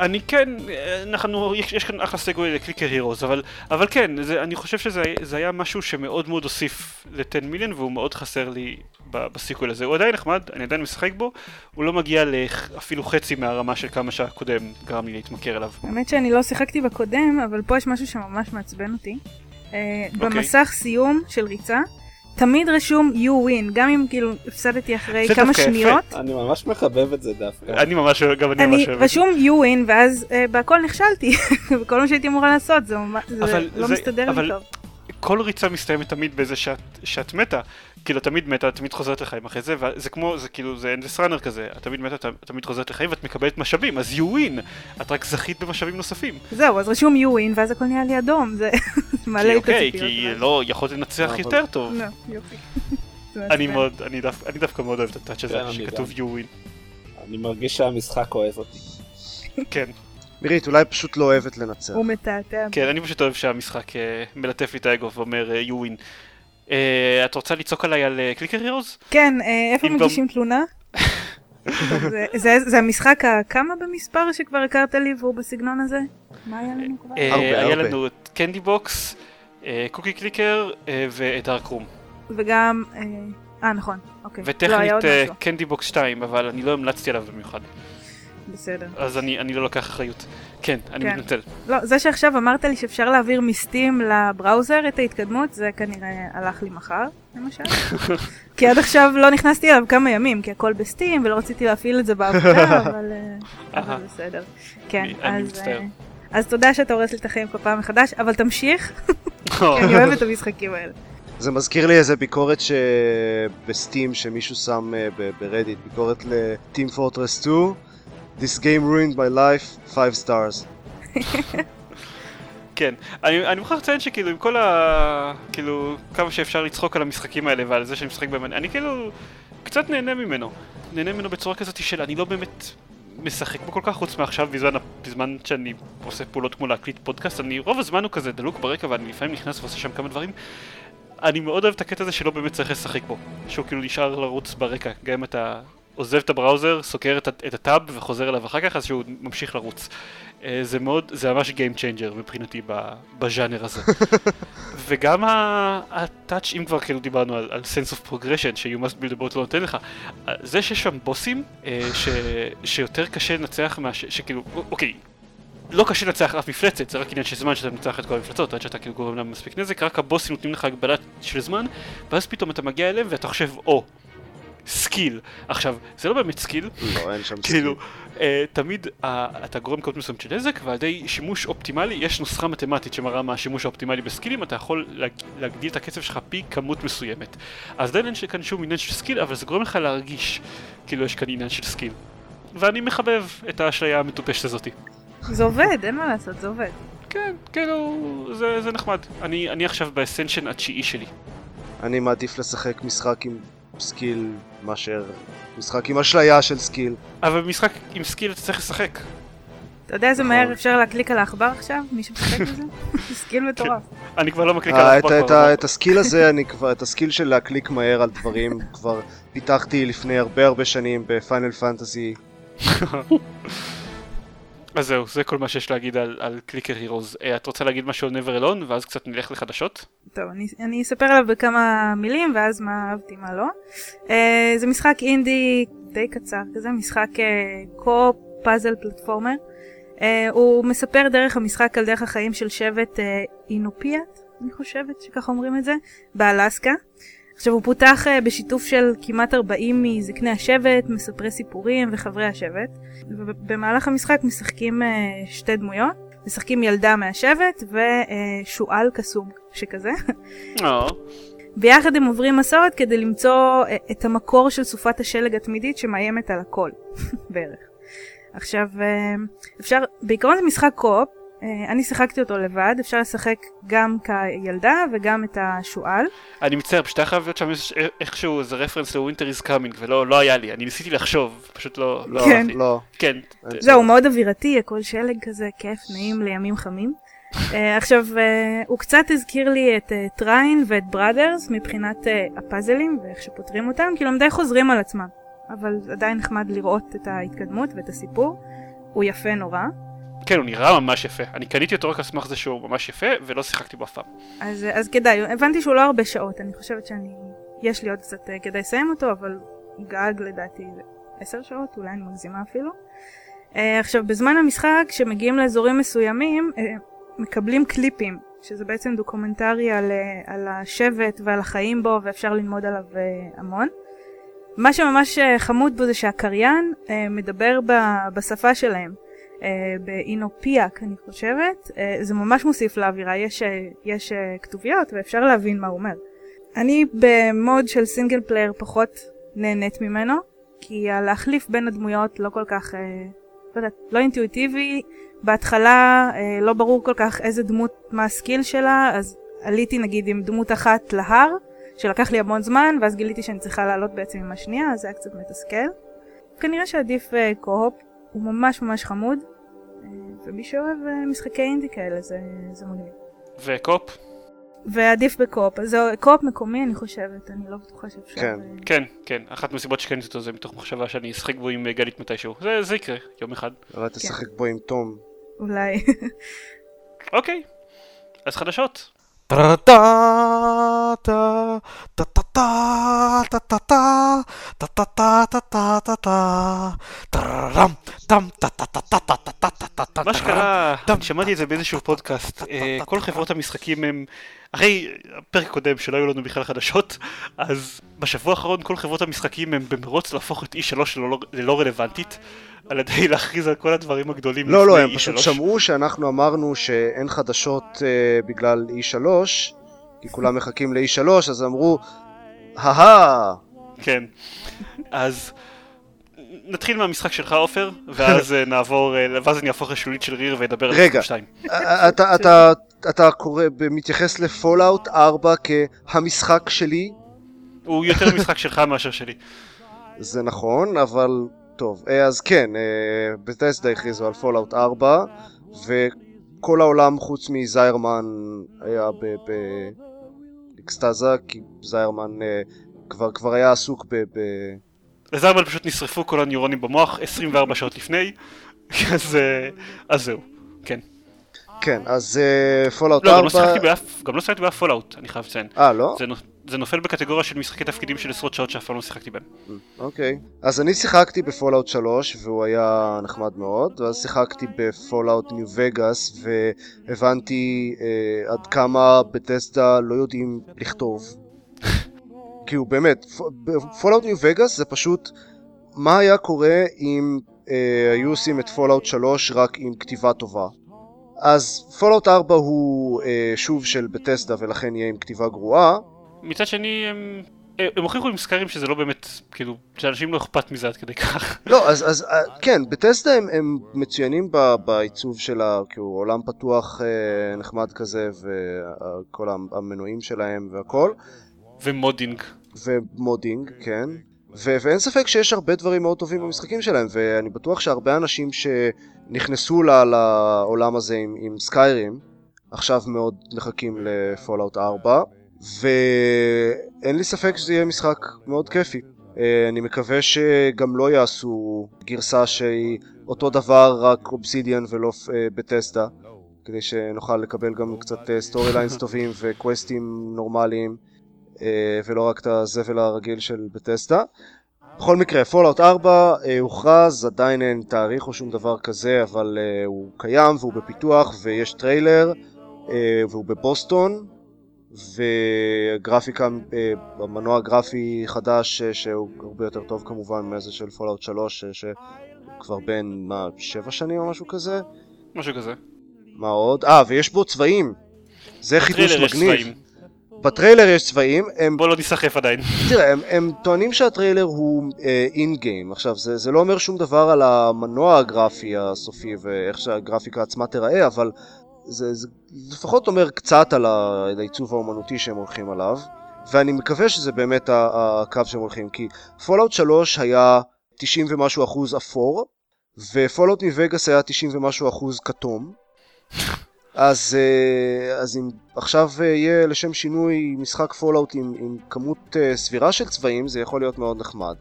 אני כן, אה, אנחנו, יש, יש כאן אחלה סגווי לקליקר הירוס, אבל, אבל כן, זה, אני חושב שזה זה היה משהו שמאוד מאוד הוסיף ל-10 מיליון והוא מאוד חסר לי ב- בסיקוול הזה. הוא עדיין נחמד, אני עדיין משחק בו, הוא לא מגיע לאפילו חצי מהרמה של כמה שהקודם גרם לי להתמכר אליו. האמת שאני לא שיחקתי בקודם, אבל פה יש משהו שממש מעצבן אותי. אה, אוקיי. במסך סיום של ריצה, תמיד רשום you win, גם אם כאילו הפסדתי אחרי כמה יפה. שניות. אני ממש מחבב את זה דווקא. אני ממש, גם אני ממש אוהב את זה. רשום you win ואז אה, בהכל נכשלתי, [LAUGHS] וכל מה שהייתי אמורה לעשות זה לא זה- מסתדר אבל- לי טוב. כל ריצה מסתיימת תמיד בזה שאת, שאת מתה, כאילו תמיד מתה, תמיד חוזרת לחיים אחרי זה, וזה כמו, זה כאילו, זה אנדס ראנר כזה, את תמיד מתה, תמיד חוזרת לחיים ואת מקבלת משאבים, אז you win, את רק זכית במשאבים נוספים. זהו, אז רשום you win ואז הכל נהיה לי אדום, זה כי לי את אוקיי, הציפיות. כי אבל- לא, יכולת לנצח אבל- יותר טוב. לא, יופי. אני. מאוד, אני דווקא- מאוד אוהב את הטאצ' כן, הזה, אני שכתוב you win. אני מרגיש שהמשחק אוהב אותי. כן, מירית, אולי פשוט לא אוהבת לנצח. הוא מתעתע. כן, אני פשוט אוהב שהמשחק אה, מלטף לי את האגו ואומר אה, you win. אה, את רוצה לצעוק עליי על קליקר הירוס? כן, אה, איפה מגישים תלונה? זה- זה- זה המשחק הכמה במספר שכבר הכרת לי והוא בסגנון הזה? מה היה לנו כבר? אה, הרבה, היה הרבה. לנו את Candy Box, Cookie Clicker ו Dark Room. וגם... אה, אה, נכון, אוקיי. היה וטכנית. Candy Box 2, אבל אני לא המלצתי עליו במיוחד. בסדר. אז אני אני לא לוקח אחריות. כן, אני כן. מתנצל. לא, זה שעכשיו אמרת לי שאפשר להעביר מ Steam ל browser את ההתקדמות, זה כנראה הלך לי מחר, למשל. [LAUGHS] כי עד עכשיו לא נכנסתי אליו כמה ימים, כי הכל בסטים, ולא רציתי להפעיל את זה בעבודה, [LAUGHS] אבל אה. אבל בסדר. כן, אני- אני אז... מצטער. אה, אז תודה שאתה הורס לי את החיים כל פעם מחדש, אבל תמשיך. [LAUGHS] כי אני אוהבת את המשחקים האלה. זה מזכיר לי איזה ביקורת שבסטים שמישהו שם אה, ברדיט, ביקורת ל-Team Fortress 2, This game ruined my life, 5 stars. [LAUGHS] כן, אני, אני מוכרח לציין שכאילו עם כל ה... כאילו, כמה שאפשר לצחוק על המשחקים האלה ועל זה שאני משחק בהם, אני כאילו קצת נהנה ממנו. נהנה ממנו בצורה כזאת של אני לא באמת משחק בו כל כך חוץ מעכשיו בזמן, בזמן שאני עושה פעולות כמו להקליט פודקאסט, אני רוב הזמן הוא כזה דלוק ברקע ואני לפעמים נכנס ועושה שם כמה דברים. אני מאוד אוהב את הקטע הזה שלא באמת צריך לשחק בו, שהוא כאילו נשאר לרוץ ברקע, גם אם אתה עוזב את הבראוזר, סוקר את, את הטאב וחוזר אליו אחר כך, אז שהוא ממשיך לרוץ. אה, זה מאוד, זה ממש Game Changer מבחינתי בז'אנר הזה. [LAUGHS] וגם ה touch, אם כבר כאילו דיברנו על, על sense of progression, ש-you must build a boat לא נותן לך, אה, זה שיש שם בוסים אה, ש, שיותר קשה לנצח מה שכאילו, אוקיי, לא קשה לנצח אף מפלצת, זה רק עניין של זמן שאתה מנצח את כל המפלצות, עד שאתה כאילו גורם להם מספיק נזק, רק הבוסים נותנים לך הגבלה של זמן, ואז פתאום אתה מגיע אליהם ואתה חושב, או, skill. עכשיו, זה לא באמת skill, לא, אין שם כאילו, אה, תמיד אה, אתה גורם כמות מסוימת של נזק, ועל ידי שימוש אופטימלי, יש נוסחה מתמטית שמראה מה השימוש האופטימלי בסקילים, אתה יכול להג, להגדיל את הקצב שלך פי כמות מסוימת. אז עדיין אין כאן שום עניין של skill, אבל זה גורם לך להרגיש כאילו יש כאן עניין של skill. ואני מחבב את האשליה המטופשת הזאתי. זה עובד, אין מה לעשות, זה עובד. כן, כאילו, זה, זה נחמד. אני, אני עכשיו ב ascension התשיעי שלי. אני מעדיף לשחק משחק עם skill מאשר משחק עם אשליה של skill. אבל במשחק עם skill אתה צריך לשחק. אתה יודע איזה נכון. מהר אפשר להקליק על העכבר עכשיו? מי שמשחק [LAUGHS] בזה? זה [LAUGHS] skill מטורף. אני כבר לא מקליק אה, על את, העכבר את, ה skill הזה, [LAUGHS] אני כבר, את ה skill של להקליק מהר על דברים כבר פיתחתי לפני הרבה הרבה שנים ב Final Fantasy. אז זהו, זה כל מה שיש להגיד על, על Clicker Heroes. אה, את רוצה להגיד משהו על Never Alone, ואז קצת נלך לחדשות? טוב, אני, אני אספר עליו בכמה מילים, ואז מה אהבתי, מה לא. Uh, זה משחק אינדי די קצר כזה, משחק קו פאזל פלטפורמר. הוא מספר דרך המשחק על דרך החיים של שבט uh, אינופיאט, אני חושבת שככה אומרים את זה, באלסקה. עכשיו הוא פותח uh, בשיתוף של כמעט 40 מזקני השבט, מספרי סיפורים וחברי השבט. ובמהלך המשחק משחקים uh, שתי דמויות. משחקים ילדה מהשבט ושועל קסום שכזה. ביחד הם עוברים מסורת כדי למצוא אה, את המקור של סופת השלג התמידית שמאיימת על הכל, [LAUGHS] בערך. עכשיו, אה, אפשר, בעיקרון זה משחק co-op, אה, אני שיחקתי אותו לבד, אפשר לשחק גם כילדה וגם את השועל. אני מצטער, פשוט היה חייב להיות שם איז- איכשהו איזה reference ל Winter is coming, ולא לא היה לי, אני ניסיתי לחשוב, פשוט לא... לא, כן. לא. כן, זהו, מאוד אווירתי, הכל שלג כזה, כיף, נעים לימים חמים. Uh, [LAUGHS] עכשיו, uh, הוא קצת הזכיר לי את uh, טריין ואת בראדרס מבחינת uh, הפאזלים ואיך שפותרים אותם, כאילו הם די חוזרים על עצמם, אבל עדיין נחמד לראות את ההתקדמות ואת הסיפור. הוא יפה נורא. כן, הוא נראה ממש יפה. אני קניתי אותו רק על סמך זה שהוא ממש יפה, ולא שיחקתי בו אף פעם. אז, אז כדאי, הבנתי שהוא לא הרבה שעות, אני חושבת שאני, יש לי עוד קצת uh, כדאי לסיים אותו, אבל גג לדעתי עשר שעות, אולי אני מגזימה אפילו. אה, עכשיו, בזמן המשחק, כשמגיעים לאזורים מסוימים, אה, מקבלים קליפים, שזה בעצם דוקומנטרי על, על השבט ועל החיים בו, ואפשר ללמוד עליו המון. מה שממש חמוד בו זה שהקריין מדבר בשפה שלהם. אה, באינופיאק אני חושבת, אה, זה ממש מוסיף לאווירה, יש, אה, יש כתוביות ואפשר להבין מה הוא אומר. אני ב mode של single player פחות נהנית ממנו, כי הלהחליף בין הדמויות לא כל כך, לא יודעת, לא אינטואיטיבי, בהתחלה לא ברור כל כך איזה דמות, מה ה skill שלה, אז עליתי נגיד עם דמות אחת להר, שלקח לי המון זמן, ואז גיליתי שאני צריכה לעלות בעצם עם השנייה, אז זה היה קצת מתסכל. כנראה שעדיף co-op, הוא ממש ממש חמוד, אה, ומי שאוהב אה, משחקי אינדי כאלה זה, זה מגניב. וקופ? ועדיף בקו-אופ, אז זה קו-אופ מקומי אני חושבת, אני לא בטוחה שאפשר... כן. אה, כן, כן. אחת מהסיבות שקניתי אותו זה מתוך מחשבה שאני אשחק בו עם אה, גלית מתישהו. זה, זה יקרה, יום אחד. אולי תשחק בו עם תום. אולי. [LAUGHS] אוקיי, אז חדשות. מה שקרה, שמעתי את זה באיזשהו פודקאסט, כל חברות המשחקים הם, אחרי הפרק הקודם שלא היו לנו בכלל חדשות, אז בשבוע האחרון כל חברות המשחקים הם במרוץ להפוך את E3 ללא, ללא רלוונטית, על ידי להכריז על כל הדברים הגדולים לא, לא, הם לפני פשוט E3. שמעו שאנחנו אמרנו שאין חדשות אה, בגלל E3, כי כולם מחכים ל-E3, אז אמרו, הא כן. אז נתחיל מהמשחק שלך עופר, ואז אה, נעבור, אה, ואז אני אהפוך לשלולית של ריר ואדבר על רגע. 22. אתה, אתה, קורא, מתייחס ל Fallout 4 כהמשחק שלי, הוא יותר משחק שלך מאשר שלי. זה נכון, אבל טוב, אה, אז כן, Bethesda הכריזו על Fallout 4, וכל העולם חוץ מזיירמן היה ב- באקסטזה, כי זיירמן אה, כבר, כבר היה עסוק ב... ב- לזרמן פשוט נשרפו כל הניורונים במוח 24 שעות לפני, [LAUGHS] אז, אה, אז זהו, כן. כן, אז Fallout לא, גם 4... לא שיחקתי באף, גם לא שיחקתי באף Fallout, אני חייב לציין. אה, לא? זה, זה נופל בקטגוריה של משחקי תפקידים של עשרות שעות שאף פעם לא שיחקתי בהם. אוקיי. אז אני שיחקתי ב Fallout 3 והוא היה נחמד מאוד, ואז שיחקתי ב Fallout New Vegas והבנתי אה, עד כמה Bethesda לא יודעים לכתוב. [LAUGHS] כי הוא באמת, Fallout New Vegas זה פשוט מה היה קורה אם אה, היו עושים את Fallout 3 רק עם כתיבה טובה. אז Fallout 4 הוא אה, שוב של Bethesda ולכן יהיה עם כתיבה גרועה, מצד שני, הם, הם הוכיחו עם Skyrim שזה לא באמת, כאילו, שאנשים לא אכפת מזה עד כדי כך. [LAUGHS] לא, אז, אז אה, כן, Bethesda הם, הם מצוינים ב, בעיצוב שלה, כאילו עולם פתוח אה, נחמד כזה, וכל המנועים שלהם והכל, ו modding. ו modding, כן. ו- ואין ספק שיש הרבה דברים מאוד טובים במשחקים שלהם, ואני בטוח שהרבה אנשים שנכנסו ל- לעולם הזה עם, עם Skyrim, עכשיו מאוד מחכים ל Fallout 4, ואין לי ספק שזה יהיה משחק מאוד כיפי. אה, אני מקווה שגם לא יעשו גרסה שהיא אותו דבר, רק אובסידיאן ולא אה, Bethesda, כדי שנוכל לקבל גם קצת storylines טובים וקווסטים נורמליים, אה, ולא רק את הזבל הרגיל של Bethesda. בכל מקרה, Fallout 4 אה, הוכרז, עדיין אין תאריך או שום דבר כזה, אבל אה, הוא קיים והוא בפיתוח ויש טריילר, אה, והוא בבוסטון, וגרפיקה, אה, מנוע גרפי חדש אה, שהוא הרבה יותר טוב כמובן מאיזה של Fallout 3 אה, שכבר בין, מה, שבע שנים או משהו כזה? משהו כזה. מה עוד? אה, ויש בו צבעים. זה חידוש מגניב. בטריילר יש צבעים, הם, בוא לא ניסחף עדיין. תראה, הם, הם טוענים שהטריילר הוא in uh, game. עכשיו, זה, זה לא אומר שום דבר על המנוע הגרפי הסופי ואיך שהגרפיקה עצמה תיראה, אבל זה, זה לפחות אומר קצת על, העיצוב האומנותי שהם הולכים עליו, ואני מקווה שזה באמת הקו שהם הולכים, כי Fallout 3 היה 90 ומשהו אחוז אפור, ו Fallout New Vegas היה 90 ומשהו אחוז כתום. אז, אה, אז אם עכשיו אה, יהיה לשם שינוי משחק Fallout עם, עם כמות אה, סבירה של צבעים, זה יכול להיות מאוד נחמד.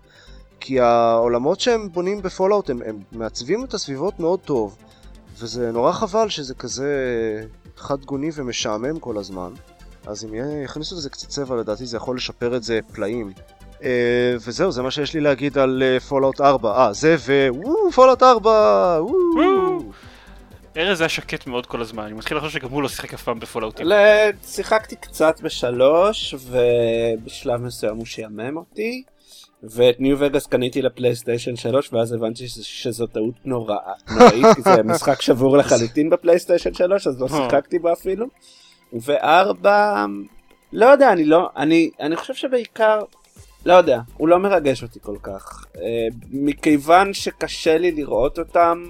כי העולמות שהם בונים ב Fallout, הם, הם מעצבים את הסביבות מאוד טוב, וזה נורא חבל שזה כזה חד גוני ומשעמם כל הזמן. אז אם יכניסו לזה קצת צבע, לדעתי זה יכול לשפר את זה פלאים. אה, וזהו, זה מה שיש לי להגיד על Fallout 4. אה, זה ו... וואו, Fallout 4! וואו! ארז היה שקט מאוד כל הזמן, אני מתחיל לחשוב שגם הוא לא שיחק אף פעם בפולאוטים. ל- שיחקתי קצת בשלוש, ובשלב מסוים הוא שעמם אותי. ואת ניו וגאס קניתי לפלייסטיישן 3 ואז הבנתי שזה- שזו טעות נורא, נוראית כי זה משחק שבור לחלוטין בפלייסטיישן 3 אז לא שיחקתי בו אפילו. וארבע לא יודע אני לא אני אני חושב שבעיקר לא יודע הוא לא מרגש אותי כל כך אה, מכיוון שקשה לי לראות אותם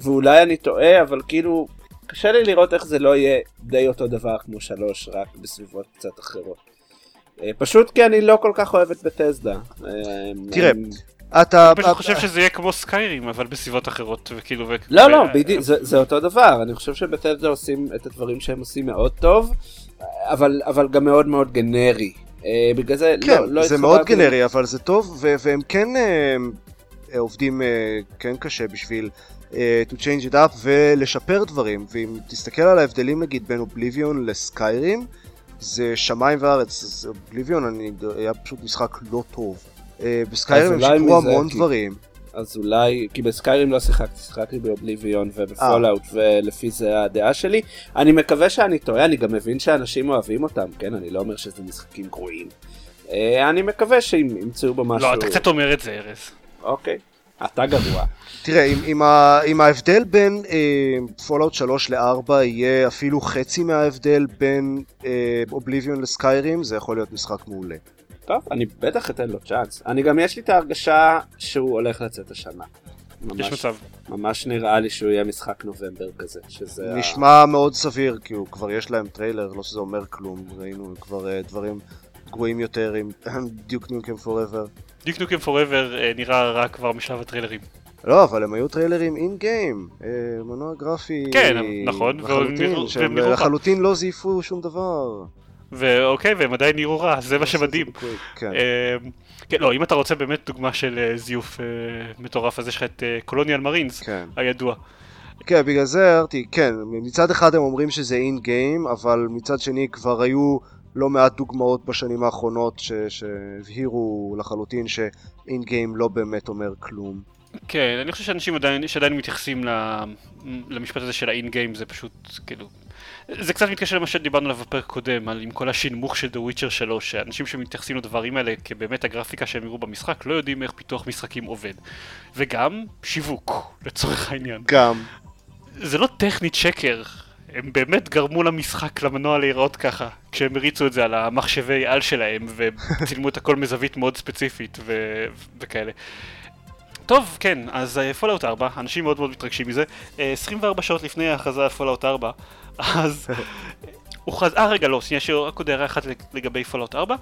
ואולי אני טועה אבל כאילו קשה לי לראות איך זה לא יהיה די אותו דבר כמו שלוש רק בסביבות קצת אחרות. אה, פשוט כי אני לא כל כך אוהב את בטסדה. אה, תראה, אני- אתה... אני פשוט חושב שזה יהיה כמו סקיירים, אבל בסביבות אחרות, וכאילו... ו- לא ו- לא בדיוק זה, זה אותו דבר אני חושב שבטסדה עושים את הדברים שהם עושים מאוד טוב אבל אבל גם מאוד מאוד גנרי. אה, בגלל זה כן, לא, לא זה מאוד גנרי, אבל זה טוב, והם כן אה, עובדים כן קשה בשביל to change it up ולשפר דברים, ואם תסתכל על ההבדלים נגיד בין אובליביון לסקיירים, זה שמיים וארץ, אובליביון אני, היה פשוט משחק לא טוב. אה, בסקיירים הם שיפרו המון כי- דברים. אז אולי כי בסקיירים לא שיחקתי שיחקתי באובליביון ובפולאאוט ולפי זה הדעה שלי אני מקווה שאני טועה אני גם מבין שאנשים אוהבים אותם כן אני לא אומר שזה משחקים גרועים. אה, אני מקווה שימצאו בו משהו. לא, אתה קצת אומר את זה, ארז. אוקיי, אתה גרוע. תראה, אם, אם, ה, אם ההבדל בין Fallout 3 ל-4 יהיה אפילו חצי מההבדל בין Oblivion ל Skyrim, זה יכול להיות משחק מעולה. טוב, אני בטח אתן לו צ'אנס. אני גם יש לי את ההרגשה שהוא הולך לצאת השנה. יש מצב. ממש נראה לי שהוא יהיה משחק נובמבר כזה, שזה... נשמע ה... מאוד סביר, כי הוא כבר יש להם טריילר, לא שזה אומר כלום, ראינו כבר uh, דברים גרועים יותר עם Duke Nukem Forever. Duke Nukem Forever נראה רע כבר משלב הטריילרים. לא, אבל הם היו טריילרים in-game, אה, מנוע גרפי, כן, נכון, לחלוטין, שהם לחלוטין לא זייפו שום דבר. ואוקיי, והם עדיין נראו רע, זה מה שמדהים. כן. כן, לא, אם אתה רוצה באמת דוגמה של זיוף מטורף, אז יש לך את קולוניאל מרינס, הידוע. כן, בגלל זה הערתי, כן, מצד אחד הם אומרים שזה אין גיים, אבל מצד שני כבר היו לא מעט דוגמאות בשנים האחרונות שהבהירו לחלוטין שאין גיים לא באמת אומר כלום. כן, אני חושב שאנשים עדיין, שעדיין מתייחסים למשפט הזה של האין גיים, זה פשוט, כאילו, זה קצת מתקשר למה שדיברנו עליו בפרק קודם, על עם כל השינמוך של The Witcher 3, שאנשים שמתייחסים לדברים האלה כבאמת הגרפיקה שהם יראו במשחק, לא יודעים איך פיתוח משחקים עובד. וגם שיווק, לצורך העניין. גם. זה לא טכנית שקר, הם באמת גרמו למשחק, למנוע להיראות ככה, כשהם הריצו את זה על המחשבי על שלהם, וצילמו את הכל מזווית מאוד ספציפית ו- וכאלה. טוב, כן, אז Fallout 4, אנשים מאוד מאוד מתרגשים מזה. 24 שעות לפני ההכרזה על Fallout 4, אז הוכרז, אה רגע לא, שנייה שרק עוד הערה אחת לגבי Fallout 4.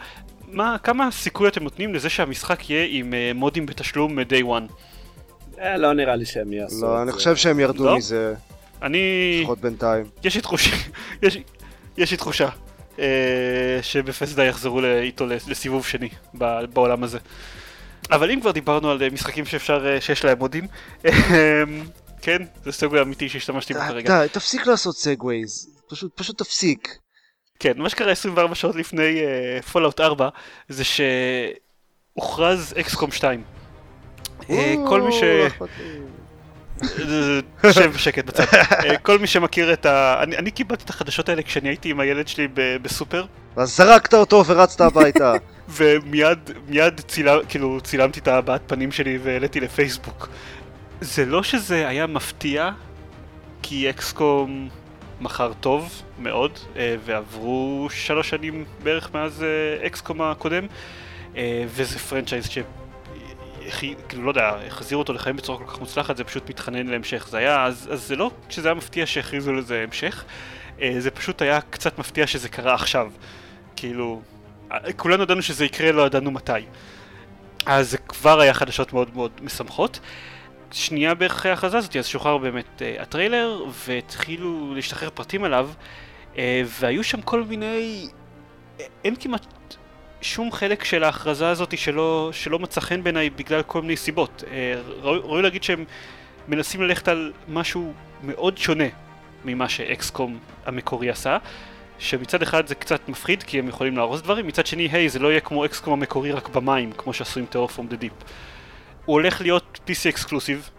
מה, כמה סיכוי אתם נותנים לזה שהמשחק יהיה עם מודים בתשלום מ-day one? לא נראה לי שהם יעשו לא, אני חושב שהם ירדו לא? מזה, אני... לפחות בינתיים. יש לי תחושה, יש, יש לי תחושה אה, שבפסדה יחזרו איתו לסיבוב שני בעולם הזה. אבל אם כבר דיברנו על משחקים שאפשר, שיש להם מודים, כן, זה סגווי אמיתי שהשתמשתי בו כרגע. די, תפסיק לעשות סגווייז, פשוט, פשוט תפסיק. כן, מה שקרה 24 שעות לפני Fallout 4 זה שהוכרז XCOM 2. כל מי ש... שב בשקט בצד. [LAUGHS] כל מי שמכיר את ה... אני, אני קיבלתי את החדשות האלה כשאני הייתי עם הילד שלי בסופר. אז זרקת אותו ורצת הביתה. [LAUGHS] ומיד מיד צילם, כאילו, צילמתי את הבעת פנים שלי והעליתי לפייסבוק. זה לא שזה היה מפתיע, כי אקסקום מכר טוב מאוד, ועברו שלוש שנים בערך מאז אקסקום הקודם, וזה פרנצ'ייז ש... כאילו לא יודע, החזירו אותו לחיים בצורה כל כך מוצלחת, זה פשוט מתחנן להמשך. זה היה, אז, אז זה לא שזה היה מפתיע שהכריזו לזה המשך, זה פשוט היה קצת מפתיע שזה קרה עכשיו. כאילו, כולנו ידענו שזה יקרה, לא ידענו מתי. אז זה כבר היה חדשות מאוד מאוד משמחות. שנייה בערך ההכרזה הזאת, אז שוחרר באמת uh, הטריילר, והתחילו להשתחרר פרטים עליו, uh, והיו שם כל מיני... אין כמעט שום חלק של ההכרזה הזאת שלא, שלא מצא חן בעיניי בגלל כל מיני סיבות. Uh, ראוי, ראוי להגיד שהם מנסים ללכת על משהו מאוד שונה ממה ש XCOM המקורי עשה. שמצד אחד זה קצת מפחיד כי הם יכולים להרוס דברים, מצד שני, היי, זה לא יהיה כמו XCOM המקורי רק במים, כמו שעשו עם Terror from the Deep. הוא הולך להיות PC exclusive,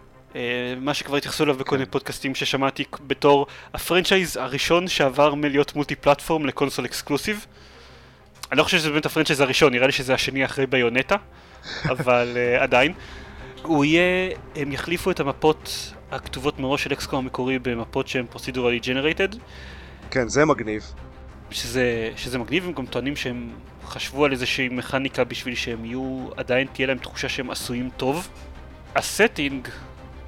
מה שכבר התייחסו אליו בכל מיני פודקאסטים ששמעתי בתור ה franchise הראשון שעבר מלהיות multi-platform ל console exclusive. אני לא חושב שזה באמת ה franchise הראשון, נראה לי שזה השני אחרי Bayonetta, אבל uh, עדיין. הוא יהיה, הם יחליפו את המפות הכתובות מראש של XCOM המקורי במפות שהן procedurally generated. כן, זה מגניב. שזה, שזה מגניב, הם גם טוענים שהם חשבו על איזושהי מכניקה בשביל שהם יהיו, עדיין תהיה להם תחושה שהם עשויים טוב. ה setting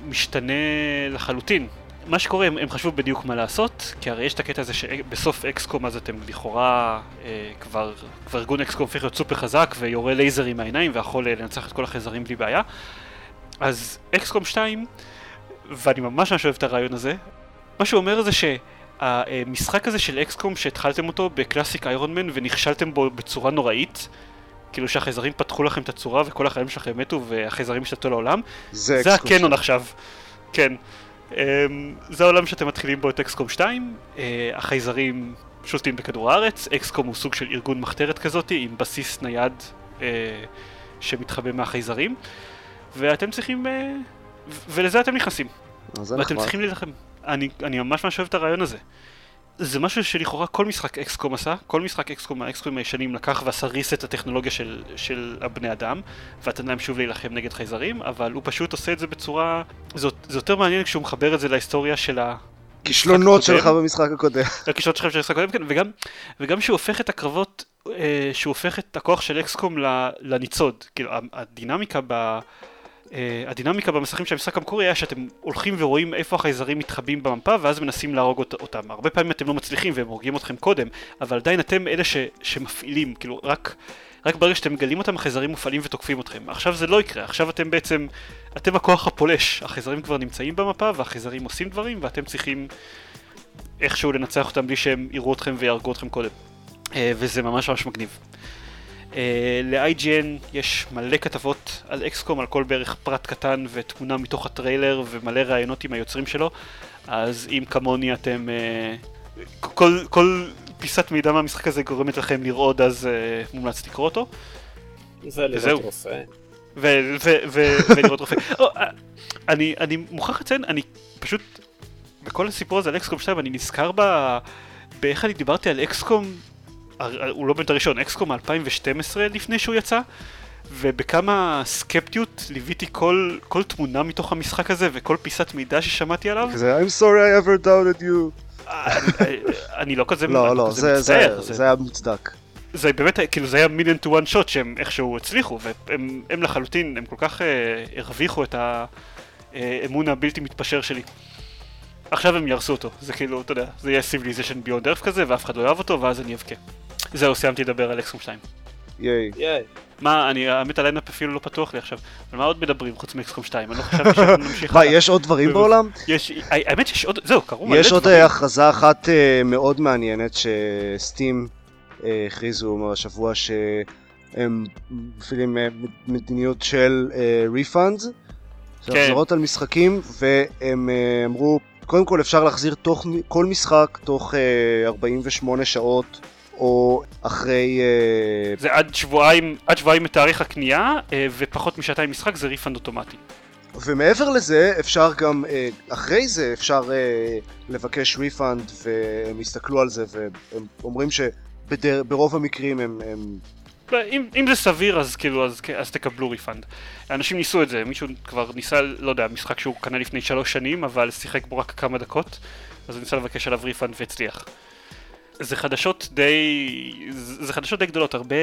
משתנה לחלוטין. מה שקורה, הם, הם חשבו בדיוק מה לעשות, כי הרי יש את הקטע הזה שבסוף XCOM אז אתם לכאורה אה, כבר, כבר ארגון XCOM הופך להיות סופר חזק ויורה לייזרים מהעיניים ויכול לנצח את כל החייזרים בלי בעיה. אז XCOM 2, ואני ממש ממש אוהב את הרעיון הזה, מה שהוא אומר זה ש... המשחק הזה של XCOM שהתחלתם אותו ב Classic Ironman ונכשלתם בו בצורה נוראית כאילו שהחייזרים פתחו לכם את הצורה וכל החיילים שלכם מתו והחייזרים השתלטו על העולם זה, זה הקנון עכשיו. כן זה העולם שאתם מתחילים בו את XCOM 2 החייזרים שולטים בכדור הארץ XCOM הוא סוג של ארגון מחתרת כזאת עם בסיס נייד שמתחבא מהחייזרים ואתם צריכים ולזה אתם נכנסים. ואתם צריכים להילחם. אני, אני ממש ממש אוהב את הרעיון הזה. זה משהו שלכאורה כל משחק אקסקום עשה, כל משחק אקסקום האקסקום הישנים לקח ועשה ריסט הטכנולוגיה של, של הבני אדם, ונתן להם שוב להילחם נגד חייזרים, אבל הוא פשוט עושה את זה בצורה... זה, זה יותר מעניין כשהוא מחבר את זה להיסטוריה של ה... כישלונות. שלך במשחק הקודם. [LAUGHS] הכישלונות שלכם של המשחק הקודם, כן, וגם, וגם שהוא הופך את הקרבות, אה, שהוא הופך את הכוח של אקסקום לניצוד. כאילו, הדינמיקה ב... אה, הדינמיקה במסכים של המשחק המקורי היה שאתם הולכים ורואים איפה החייזרים מתחבאים במפה ואז מנסים להרוג אות- אותם. הרבה פעמים אתם לא מצליחים והם הורגים אתכם קודם, אבל עדיין אתם אלה ש, שמפעילים, כאילו רק, רק ברגע שאתם מגלים אותם החייזרים מופעלים ותוקפים אתכם. עכשיו זה לא יקרה, עכשיו אתם בעצם, אתם הכוח הפולש. החייזרים כבר נמצאים במפה והחייזרים עושים דברים ואתם צריכים איכשהו לנצח אותם בלי שהם יראו אתכם ויהרגו אתכם קודם. אה, וזה ממש ממש מגניב. אה, ל-IGN יש מלא כתבות על אקסקום, על כל בערך פרט קטן ותמונה מתוך הטריילר ומלא ראיונות עם היוצרים שלו, אז אם כמוני אתם... אה, כל, כל פיסת מידע מהמשחק הזה גורמת לכם לרעוד, אז אה, מומלץ לקרוא אותו. וזהו. וזהו. [LAUGHS] ולראות רופא. אה, אני, אני מוכרח לציין, אני פשוט, בכל הסיפור הזה על אקסקום 2, אני נזכר ב... באיך אני דיברתי על אקסקום, הוא לא באמת הראשון, אקסקום 2012 לפני שהוא יצא, ובכמה סקפטיות ליוויתי כל, כל תמונה מתוך המשחק הזה וכל פיסת מידע ששמעתי עליו. כזה, I'm sorry I ever doubted you. אני, לא כזה, לא, לא, זה- מצטער, זה זה היה מוצדק. זה באמת, כאילו זה היה מיליון טו וואן שוט שהם איכשהו הצליחו, והם הם לחלוטין, הם כל כך אה, הרוויחו את האמון הבלתי מתפשר שלי. עכשיו הם יהרסו אותו, זה כאילו, אתה יודע, זה יהיה Civilization Beyond Earth כזה, ואף אחד לא יאהב אותו, ואז אני אבכה. זהו, סיימתי לדבר על XCOM 2. ייי. ייי. מה, אני, האמת ה lineup אפילו לא פתוח לי עכשיו, על מה עוד מדברים חוץ מ XCOM 2? אני לא חשבתי [LAUGHS] שנמשיך מה. יש עוד דברים בעולם? יש, האמת שיש עוד, זהו, קרו מלא יש עוד דברים. אה, הכרזה אחת אה, מאוד מעניינת ש Steam אה, הכריזו השבוע שהם מפעילים מדיניות של refund, של כן. החזרות על משחקים, והם אמרו, קודם כל אפשר להחזיר תוך, כל משחק תוך אה, 48 שעות. או אחרי... אה, זה עד שבועיים, עד שבועיים מתאריך הקנייה, אה, ופחות משעתיים משחק זה refund אוטומטי. ומעבר לזה, אפשר גם, אה, אחרי זה אפשר לבקש refund, והם יסתכלו על זה, והם אומרים שברוב המקרים הם, הם אם, אם זה סביר אז כאילו אז, אז תקבלו refund. אנשים ניסו את זה, מישהו כבר ניסה, לא יודע, משחק שהוא קנה לפני שלוש שנים אבל שיחק בו רק כמה דקות אז הוא ניסה לבקש עליו refund והצליח. זה חדשות די... זה חדשות די גדולות, הרבה...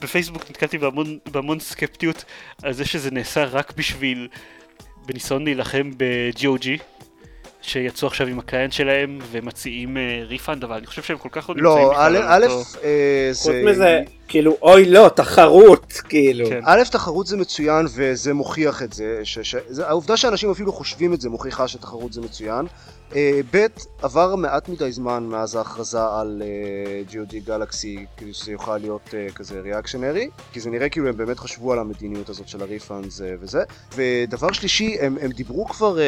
בפייסבוק נתקלתי בהמון, בהמון סקפטיות על זה שזה נעשה רק בשביל... בניסיון להילחם ב-GOG שיצאו עכשיו עם ה client שלהם ומציעים refund אבל אני חושב שהם כל כך לא נמצאים לא, בכלל א', אה, חוץ זה... מזה, כאילו, אוי לא, תחרות, כאילו. כן. א', תחרות זה מצוין וזה מוכיח את זה, ש, ש, זה העובדה שאנשים אפילו חושבים את זה מוכיחה שתחרות זה מצוין. אה, ב', עבר מעט מדי זמן מאז ההכרזה על GOG Galaxy כדי שזה יוכל להיות אה, כזה reactionary, כי זה נראה כאילו הם באמת חשבו על המדיניות הזאת של ה refunds אה, וזה. ודבר שלישי, הם, הם דיברו כבר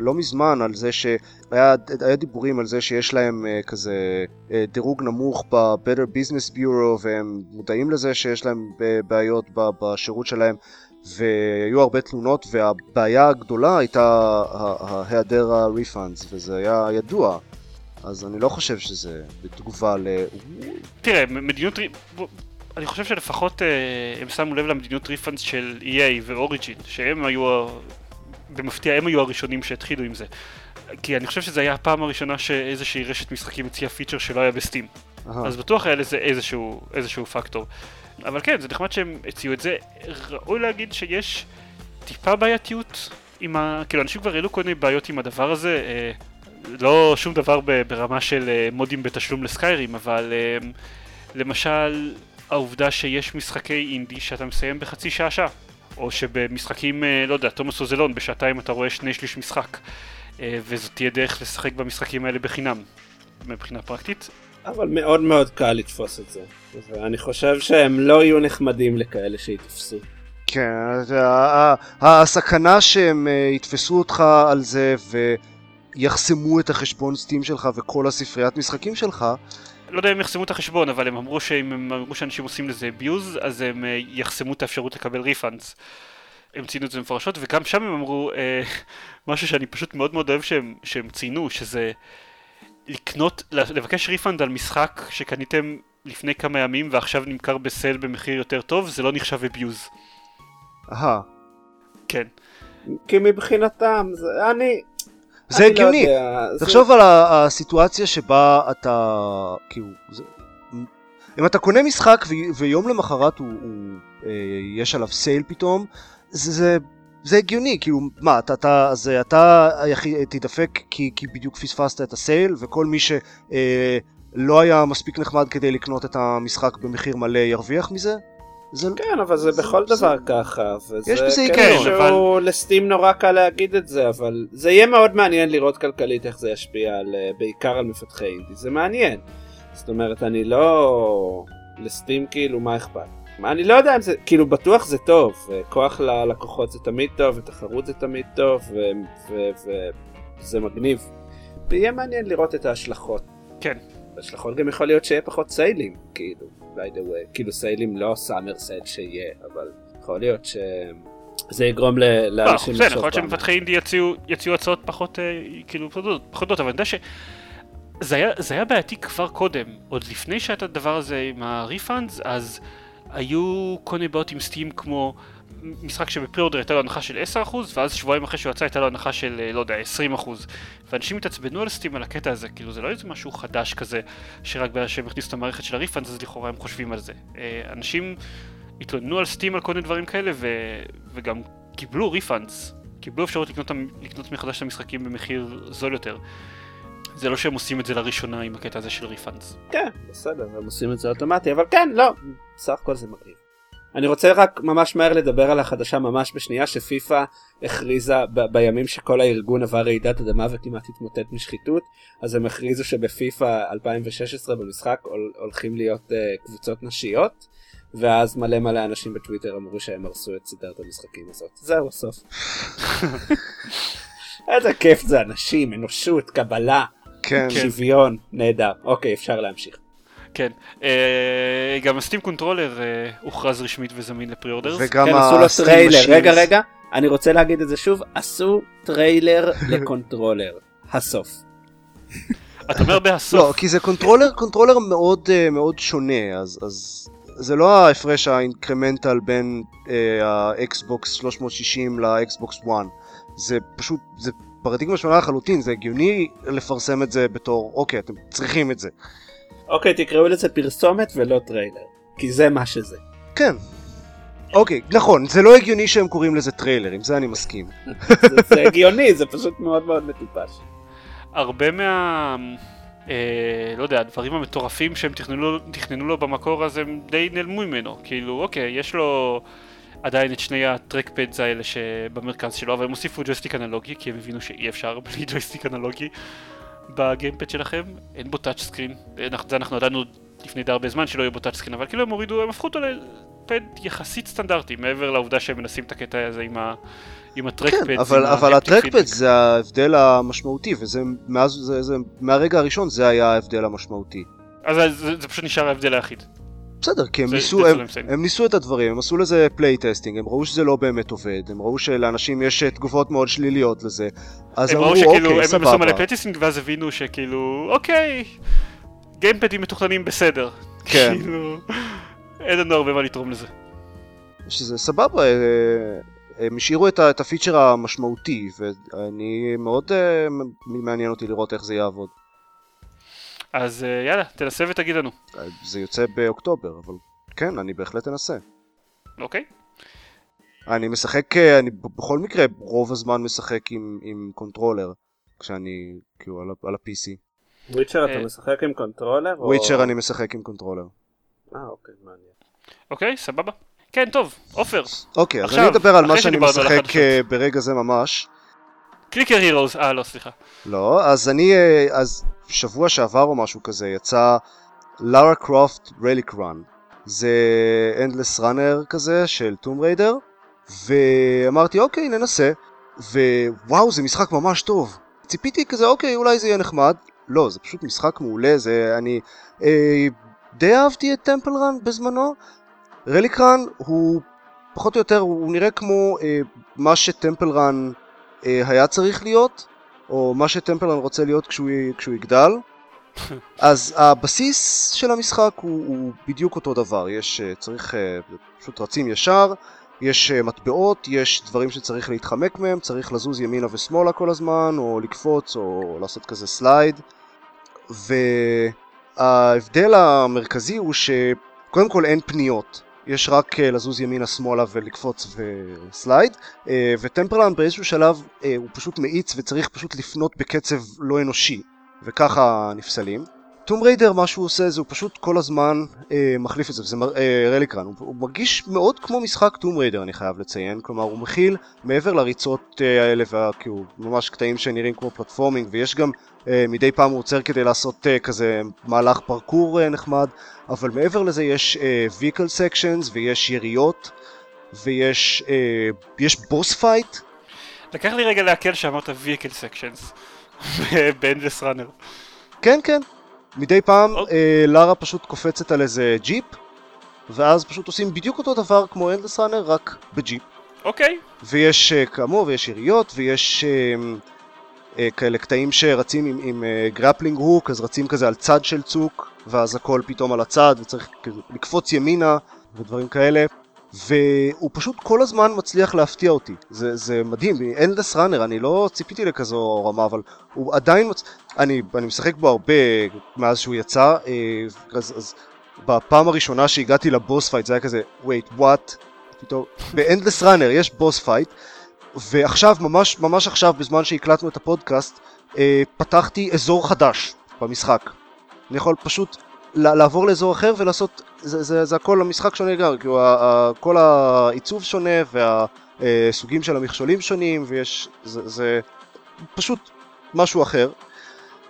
לא מזמן על זה שהיה היה דיבורים על זה שיש להם אה, כזה אה, דירוג נמוך ב-Better Business Bureau והם מודעים לזה שיש להם בעיות בשירות שלהם והיו הרבה תלונות והבעיה הגדולה הייתה היעדר ה-refunds וזה היה ידוע אז אני לא חושב שזה בתגובה ל... תראה, מדיניות... אני חושב שלפחות אה, הם שמו לב למדיניות ריפאנס של EA ואוריג'ין, שהם היו, במפתיע, הם היו הראשונים שהתחילו עם זה. כי אני חושב שזו הייתה הפעם הראשונה שאיזושהי רשת משחקים הציעה פיצ'ר שלא היה בסטים. אז בטוח היה לזה איזשהו, איזשהו פקטור. אבל כן, זה נחמד שהם הציעו את זה. ראוי להגיד שיש טיפה בעייתיות עם ה... כאילו, אנשים כבר העלו כל מיני בעיות עם הדבר הזה. אה, לא שום דבר ברמה של אה, מודים בתשלום לסקיירים, אבל אה, למשל, העובדה שיש משחקי אינדי שאתה מסיים בחצי שעה שעה. או שבמשחקים, אה, לא יודע, תומאס אוזלון, בשעתיים אתה רואה שני שליש משחק. אה, וזאת תהיה דרך לשחק במשחקים האלה בחינם, מבחינה פרקטית. אבל מאוד מאוד קל לתפוס את זה. ואני חושב שהם לא יהיו נחמדים לכאלה שיתפסו. כן, זה ה- ה- הסכנה שהם אה, יתפסו אותך על זה ויחסמו את החשבון סטים שלך וכל הספריית משחקים שלך לא יודע אם יחסמו את החשבון, אבל הם אמרו שאם הם אמרו שאנשים עושים לזה abuse, אז הם אה, יחסמו את האפשרות לקבל ריפאנס. הם ציינו את זה מפורשות, וגם שם הם אמרו אה, [LAUGHS] משהו שאני פשוט מאוד מאוד אוהב שהם, שהם ציינו, שזה... לקנות, לבקש refund על משחק שקניתם לפני כמה ימים ועכשיו נמכר ב sale במחיר יותר טוב, זה לא נחשב abuse. אהה. כן. כי מבחינתם, זה, אני... זה לא הגיוני. יודע, זה- תחשוב על ה- הסיטואציה שבה אתה, כאילו, זה, אם אתה קונה משחק ו- ויום למחרת הוא, הוא, אה, יש עליו סייל פתאום, זה, זה, זה הגיוני, כאילו, מה, אתה, אתה, אז אתה היחיד, תדפק כי, כי בדיוק פספסת את הסייל, וכל מי שלא היה מספיק נחמד כדי לקנות את המשחק במחיר מלא ירוויח מזה? זה, כן, אבל זה בכל זה- דבר ככה, וזה יש בזה כן, היגיון. שהוא לסטים נורא קל להגיד את זה, אבל זה יהיה מאוד מעניין לראות כלכלית איך זה ישפיע על, אה, בעיקר על מפתחי אינדי, זה מעניין. זאת אומרת, אני לא... לסטים כאילו, מה אכפת? אני לא יודע אם זה, כאילו בטוח זה טוב, אה, כוח ללקוחות זה תמיד טוב, ותחרות זה תמיד טוב, וזה מגניב. ויהיה מעניין לראות את ההשלכות. כן. ההשלכות גם יכול להיות שיהיה פחות סיילים, כאילו, by the way, כאילו סיילים לא סאמר סייל שיהיה, אבל יכול להיות שזה יגרום ל- לא, לאנשים זה יכול להיות. שמפתחי אינדי יציעו, הצעות פחות, אה, כאילו, פחות פחות, אבל אני יודע ש... זה היה, זה היה בעייתי כבר קודם, עוד לפני שהיה את הדבר הזה עם הריפאנדס, אז היו כל מיני בעיות עם סטים כמו משחק שבפרי-אורדר הייתה לו הנחה של 10% ואז שבועיים אחרי שהוא יצא הייתה לו הנחה של, אה, לא יודע, 20% ואנשים התעצבנו על סטים על הקטע הזה, כאילו זה לא איזה משהו חדש כזה שרק בגלל שהם הכניסו את המערכת של הריפאנדס אז לכאורה הם חושבים על זה. אה, אנשים התלוננו על סטים על כל מיני דברים כאלה ו... וגם קיבלו refunds, קיבלו אפשרות לקנות, לקנות מחדש את המשחקים במחיר זול יותר. זה לא שהם עושים את זה לראשונה עם הקטע הזה של refunds. כן, בסדר, הם עושים את זה אוטומטי, אבל כן, לא, סך הכל זה מגניב. אני רוצה רק ממש מהר לדבר על החדשה ממש בשנייה שפיפא הכריזה ב- בימים שכל הארגון עבר רעידת אדמה וכמעט התמוטט משחיתות אז הם הכריזו שבפיפא 2016 במשחק הול- הולכים להיות אה, קבוצות נשיות ואז מלא מלא אנשים בטוויטר אמרו שהם הרסו את סדרת המשחקים הזאת זהו הסוף. [LAUGHS] איזה כיף זה אנשים אנושות קבלה כן, שוויון נהדר אוקיי אפשר להמשיך. כן. אה, גם ה Steam Controller אה, הוכרז רשמית וזמין ל pre-orders. וגם כן, עשו לו ה-Steam טריילר, Machines. רגע רגע, אני רוצה להגיד את זה שוב, עשו טריילר [LAUGHS] ל controller, הסוף. אתה אומר [LAUGHS] בהסוף. לא, כי זה controller, controller מאוד אה, מאוד שונה, אז, אז זה לא ההפרש ה incremental בין אה, האקסבוקס 360 לאקסבוקס 1. זה פשוט, זה פרדיגמה שונה לחלוטין, זה הגיוני לפרסם את זה בתור, אוקיי, אתם צריכים את זה. אוקיי, תקראו לזה פרסומת ולא טריילר, כי זה מה שזה. כן. אוקיי, נכון, זה לא הגיוני שהם קוראים לזה טריילר, עם זה אני מסכים. זה, זה הגיוני, זה פשוט מאוד מאוד מטופש. הרבה מה... אה, לא יודע, הדברים המטורפים שהם תכננו, תכננו לו במקור אז הם די נעלמו ממנו. כאילו, אוקיי, יש לו עדיין את שני ה trackpads האלה שבמרכז שלו, אבל הם הוסיפו ג'ויסטיק אנלוגי, כי הם הבינו שאי אפשר בלי ג'ויסטיק אנלוגי ב gamepad שלכם. אין בו touch screen. אנחנו- זה אנחנו ידענו לפני די הרבה זמן שלא יהיה בו touch screen, אבל כאילו הם הורידו, הם הפכו אותו ל pad יחסית סטנדרטי, מעבר לעובדה שהם מנסים את הקטע הזה עם ה... עם ה trackpads. כן, אבל, אבל ה trackpad זה ההבדל המשמעותי, וזה מאז, זה, זה, מהרגע הראשון זה היה ההבדל המשמעותי. אז זה, זה פשוט נשאר ההבדל היחיד. בסדר, כי הם זה- ניסו, זה הם. הם ניסו את הדברים, הם עשו לזה playtesting, הם ראו שזה לא באמת עובד, הם ראו שלאנשים יש אה, תגובות מאוד שליליות לזה, אז הם אמרו שכאילו, אוקיי, הם עשו מלא סבבה. playtesting ואז הבינו שכאילו, אוקיי, גיימפדים מתוכננים בסדר. כן. [LAUGHS] כאילו, אין לנו הרבה מה לתרום לזה. שזה סבבה, אה, הם השאירו את, את הפיצ'ר המשמעותי, ואני מאוד אה, מעניין אותי לראות איך זה יעבוד. אז אה, יאללה, תנסה ותגיד לנו, אה, זה יוצא באוקטובר, אבל כן, אני בהחלט אנסה. אוקיי? אני משחק, אה, אני בכל מקרה רוב הזמן משחק עם, עם controller, כשאני, כאילו, על, על ה-PC. Witcher אתה. משחק עם controller? או- Witcher אני משחק עם controller. אה אוקיי, מעניין. אוקיי, סבבה. כן, טוב, עופר, אוקיי, אז עכשיו, אני אדבר על מה שאני משחק ברגע זה ממש. Clicker Heroes, אה לא, סליחה. לא, אז אני, אז שבוע שעבר או משהו כזה יצא לארה קרופט Relic Run. זה endless runner כזה של Tomb Raider, ואמרתי אוקיי ננסה, ווואו זה משחק ממש טוב. ציפיתי כזה אוקיי אולי זה יהיה נחמד, לא זה פשוט משחק מעולה, זה אני אה, די אהבתי את Temple Run בזמנו. Relic Run הוא פחות או יותר הוא נראה כמו אה, מה ש Temple Run אה, היה צריך להיות, או מה ש Temple Run רוצה להיות כשהוא, כשהוא יגדל, [LAUGHS] אז הבסיס של המשחק הוא, הוא בדיוק אותו דבר, יש, אה, צריך, אה, פשוט רצים ישר, יש אה, מטבעות, יש דברים שצריך להתחמק מהם, צריך לזוז ימינה ושמאלה כל הזמן, או לקפוץ, או לעשות כזה slide. וההבדל המרכזי הוא שקודם כל אין פניות, יש רק לזוז ימינה שמאלה ולקפוץ ו slide, ו Temple Run באיזשהו שלב הוא פשוט מאיץ וצריך פשוט לפנות בקצב לא אנושי. וככה נפסלים. Tomb Raider מה שהוא עושה זה הוא פשוט כל הזמן אה, מחליף את זה, וזה אה, Relic Run, הוא, הוא מרגיש מאוד כמו משחק Tomb Raider אני חייב לציין, כלומר הוא מכיל מעבר לריצות אה, האלה, וה, כאילו ממש קטעים שנראים כמו platforming, ויש גם אה, מדי פעם הוא עוצר כדי לעשות אה, כזה מהלך פרקור אה, נחמד, אבל מעבר לזה יש אה, vehicle sections ויש יריות, ויש אה, יש boss fight. לקח לי רגע לעכל שאמרת vehicle sections. [LAUGHS] באנדלס ראנר. כן, כן. מדי פעם אוקיי. אה, לארה פשוט קופצת על איזה ג'יפ, ואז פשוט עושים בדיוק אותו דבר כמו endless runner, רק בג'יפ. אוקיי. ויש אה, כאמור, ויש יריות, ויש אה, אה, כאלה קטעים שרצים עם, עם אה, grappling hook, אז רצים כזה על צד של צוק, ואז הכל פתאום על הצד, וצריך לקפוץ ימינה, ודברים כאלה. והוא פשוט כל הזמן מצליח להפתיע אותי, זה, זה מדהים, endless runner, אני לא ציפיתי לכזו רמה, אבל הוא עדיין, מצ... אני, אני משחק בו הרבה מאז שהוא יצא, אה, אז, אז בפעם הראשונה שהגעתי ל boss fight זה היה כזה, wait, what? פתאום, ב endless runner יש boss fight, ועכשיו, ממש, ממש עכשיו, בזמן שהקלטנו את הפודקאסט, אה, פתחתי אזור חדש במשחק. אני יכול פשוט לעבור לאזור אחר ולעשות, זה, זה, זה הכל המשחק שונה לגמרי, כאילו כל העיצוב שונה והסוגים של המכשולים שונים ויש, זה, זה פשוט משהו אחר.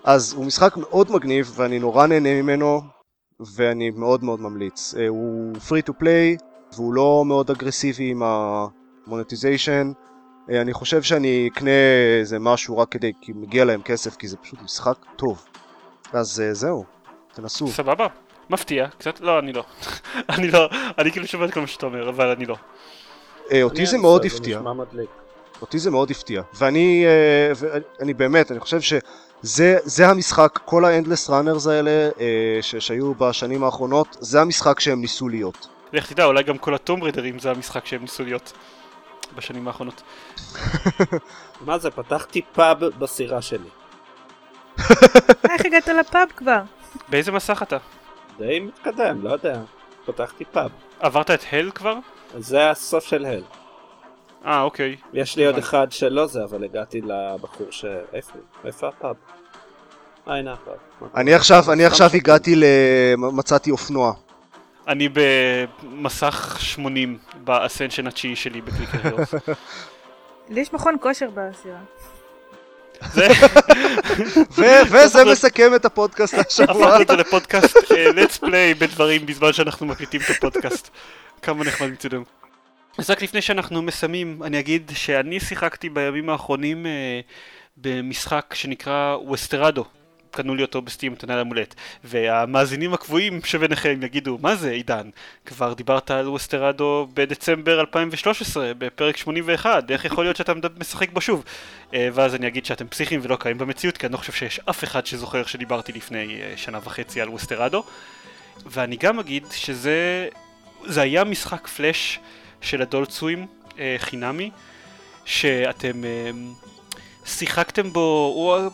אז הוא משחק מאוד מגניב ואני נורא נהנה ממנו ואני מאוד מאוד ממליץ. אה, הוא free to play והוא לא מאוד אגרסיבי עם המונטיזיישן. אה, אני חושב שאני אקנה איזה משהו רק כדי, כי מגיע להם כסף, כי זה פשוט משחק טוב. אז אה, זהו. תנסו. סבבה. מפתיע, קצת, לא, אני לא. [LAUGHS] אני לא, אני כאילו שומע את כל מה שאתה אומר, אבל אני לא. אה, אותי זה מאוד הפתיע. אותי זה מאוד הפתיע. ואני, אני באמת, אני חושב שזה המשחק, כל האנדלס ראנרס האלה אה, שהיו בשנים האחרונות, זה המשחק שהם ניסו להיות. לך תדע, אולי גם כל הטום רידרים זה המשחק שהם ניסו להיות בשנים האחרונות. [LAUGHS] מה זה, פתחתי פאב בסירה שלי. איך הגעת לפאב כבר? באיזה מסך אתה? די מתקדם, לא יודע. פתחתי פאב. עברת את Hell כבר? זה הסוף של Hell. אה, אוקיי. יש לי עוד אחד שלא זה, אבל הגעתי לבחור ש... איפה? איפה הפאב? אה, הנה הפאב. אני עכשיו, אני עכשיו הגעתי ל... מצאתי אופנוע. אני במסך 80 באסנשן התשיעי שלי בקליקר לי יש מכון כושר בסירה. וזה מסכם את הפודקאסט השבוע. הפכנו את זה לפודקאסט אה, let's play בדברים בזמן שאנחנו מקליטים את הפודקאסט. כמה נחמד מצדנו. אז רק לפני שאנחנו מסיימים, אני אגיד שאני שיחקתי בימים האחרונים אה, במשחק שנקרא ווסטרדו. קנו לי אותו בסטים מתנה למולט. והמאזינים הקבועים שביניכם יגידו, מה זה עידן? כבר דיברת על ווסטרדו בדצמבר 2013, בפרק 81, איך יכול להיות שאתה משחק בו שוב? אה, ואז אני אגיד שאתם פסיכיים ולא קיימים במציאות, כי אני לא חושב שיש אף אחד שזוכר שדיברתי לפני אה, שנה וחצי על ווסטרדו. ואני גם אגיד שזה זה היה משחק פלאש של הדולט סווים אה, חינמי, שאתם שיחקתם בו, הוא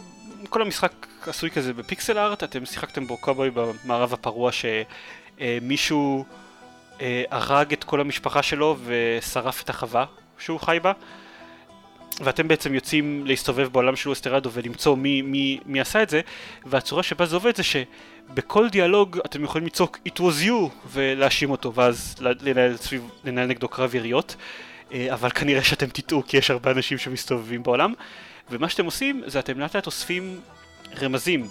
כל המשחק עשוי כזה בפיקסל ארט, אתם שיחקתם בו קובוי במערב הפרוע שמישהו אה, הרג את כל המשפחה שלו ושרף את החווה שהוא חי בה. ואתם בעצם יוצאים להסתובב בעולם של אוסטרדו ולמצוא מי, מי, מי עשה את זה. והצורה שבה זה עובד זה שבכל דיאלוג אתם יכולים לצעוק It was you! ולהאשים אותו ואז לנהל, סביב, לנהל נגדו קרב יריות. אה, אבל כנראה שאתם תטעו כי יש הרבה אנשים שמסתובבים בעולם. ומה שאתם עושים זה אתם לאט לאט אוספים רמזים.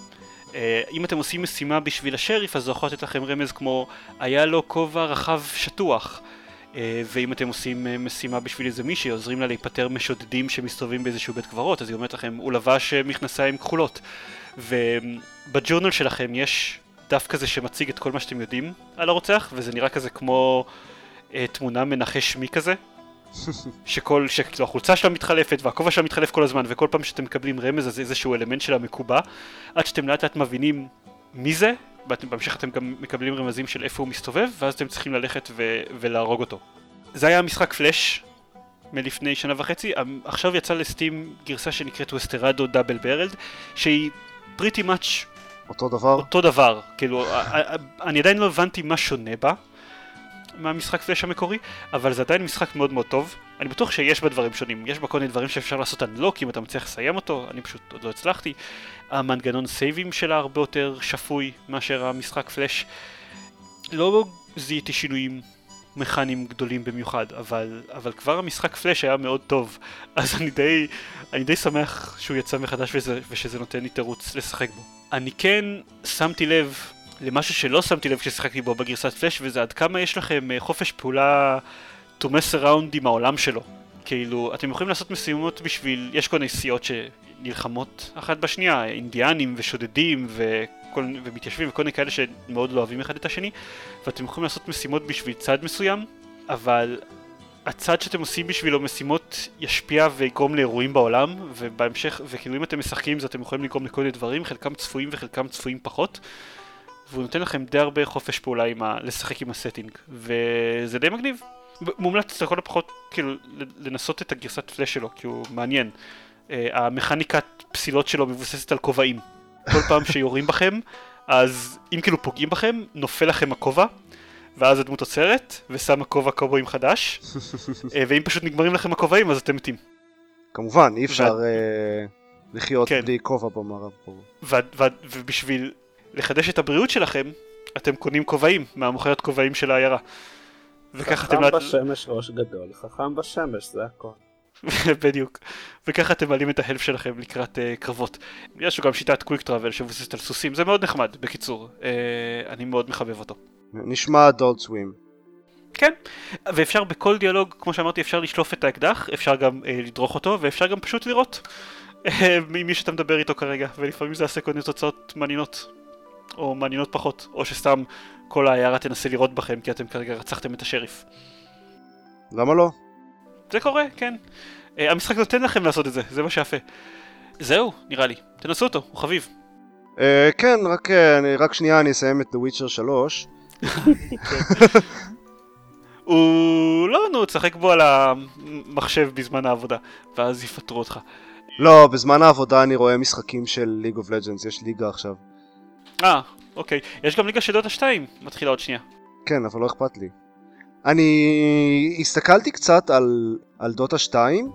Uh, אם אתם עושים משימה בשביל השריף אז זה יכול לתת לכם רמז כמו היה לו כובע רחב שטוח uh, ואם אתם עושים uh, משימה בשביל איזה מישהי עוזרים לה להיפטר משודדים שמסתובבים באיזשהו בית קברות אז היא אומרת לכם הוא לבש מכנסיים כחולות ובג'ורנל שלכם יש דף כזה שמציג את כל מה שאתם יודעים על הרוצח וזה נראה כזה כמו uh, תמונה מנחש שמי כזה שכל, שכאילו החולצה שלה מתחלפת והכובע שלה מתחלף כל הזמן וכל פעם שאתם מקבלים רמז אז איזשהו אלמנט שלה מקובע עד שאתם לאט לאט מבינים מי זה, בהמשך אתם גם מקבלים רמזים של איפה הוא מסתובב, ואז אתם צריכים ללכת ו- ולהרוג אותו. זה היה משחק פלאש מלפני שנה וחצי, עכשיו יצא לסטים גרסה שנקראת ווסטרדו דאבל ברלד, שהיא פריטי מאץ' אותו דבר? אותו דבר, כאילו, אני עדיין לא הבנתי מה שונה בה מהמשחק פלאש המקורי, אבל זה עדיין משחק מאוד מאוד טוב. אני בטוח שיש בה דברים שונים, יש בה כל מיני דברים שאפשר לעשות אנלוק אם אתה מצליח לסיים אותו, אני פשוט עוד לא הצלחתי. המנגנון סייבים שלה הרבה יותר שפוי מאשר המשחק פלאש. לא זיהיתי שינויים מכניים גדולים במיוחד, אבל, אבל כבר המשחק פלאש היה מאוד טוב, [LAUGHS] אז אני די, אני די שמח שהוא יצא מחדש וזה, ושזה נותן לי תירוץ לשחק בו. אני כן שמתי לב למשהו שלא שמתי לב כששיחקתי בו בגרסת פלאש, וזה עד כמה יש לכם אה, חופש פעולה to mess around עם העולם שלו. כאילו, אתם יכולים לעשות משימות בשביל, יש כל מיני סיעות שנלחמות אחת בשנייה, אינדיאנים ושודדים וכל, ומתיישבים וכל מיני כאלה שמאוד לא אוהבים אחד את השני, ואתם יכולים לעשות משימות בשביל צד מסוים, אבל הצד שאתם עושים בשבילו משימות ישפיע ויגרום לאירועים בעולם, ובהמשך, וכאילו אם אתם משחקים עם זה אתם יכולים לגרום לכל מיני דברים, חלקם צפויים וחלקם צפויים פחות. והוא נותן לכם די הרבה חופש פעולה עם ה... לשחק עם הסטינג, וזה די מגניב. מומלץ לכל הפחות כאילו לנסות את הגרסת פלאש שלו, כי הוא מעניין. Uh, המכניקת פסילות שלו מבוססת על כובעים. כל פעם שיורים בכם, אז אם כאילו פוגעים בכם, נופל לכם הכובע, ואז הדמות עוצרת, ושמה כובע קובועים חדש, uh, ואם פשוט נגמרים לכם הכובעים, אז אתם מתים. כמובן, אי אפשר ו... uh, לחיות כן. בלי כובע במערב. ובשביל לחדש את הבריאות שלכם, אתם קונים כובעים מהמוכרת כובעים של העיירה. וככה אתם... חכם בשמש ראש גדול, חכם בשמש, זה הכל. [LAUGHS] בדיוק. וככה אתם מעלים את ההלף שלכם לקראת uh, קרבות. יש לו גם שיטת קוויק טראבל שמבוססת על סוסים, זה מאוד נחמד, בקיצור. Uh, אני מאוד מחבב אותו. נשמע אדולט סווים. כן, ואפשר בכל דיאלוג, כמו שאמרתי, אפשר לשלוף את האקדח, אפשר גם uh, לדרוך אותו, ואפשר גם פשוט לראות ממי שאתה מדבר איתו כרגע, ולפעמים זה יעשה כל מיני תוצאות מעניינות. או מעניינות פחות, או שסתם כל העיירה תנסה לירות בכם כי אתם כרגע רצחתם את השריף. למה לא? זה קורה, כן. Uh, המשחק נותן לכם לעשות את זה, זה מה שיפה. זהו, נראה לי. תנסו אותו, הוא חביב. Uh, כן, רק, uh, אני, רק שנייה אני אסיים את The Witcher 3. [LAUGHS] הוא לא, נו, תשחק בו על המחשב בזמן העבודה, ואז יפטרו אותך. לא, בזמן העבודה אני רואה משחקים של ליג אוף לג'אנס, יש ליגה עכשיו. אה, אוקיי. יש גם ליגה של דוטה 2, מתחילה עוד שנייה. כן, אבל לא אכפת לי. אני הסתכלתי קצת על, על דוטה 2,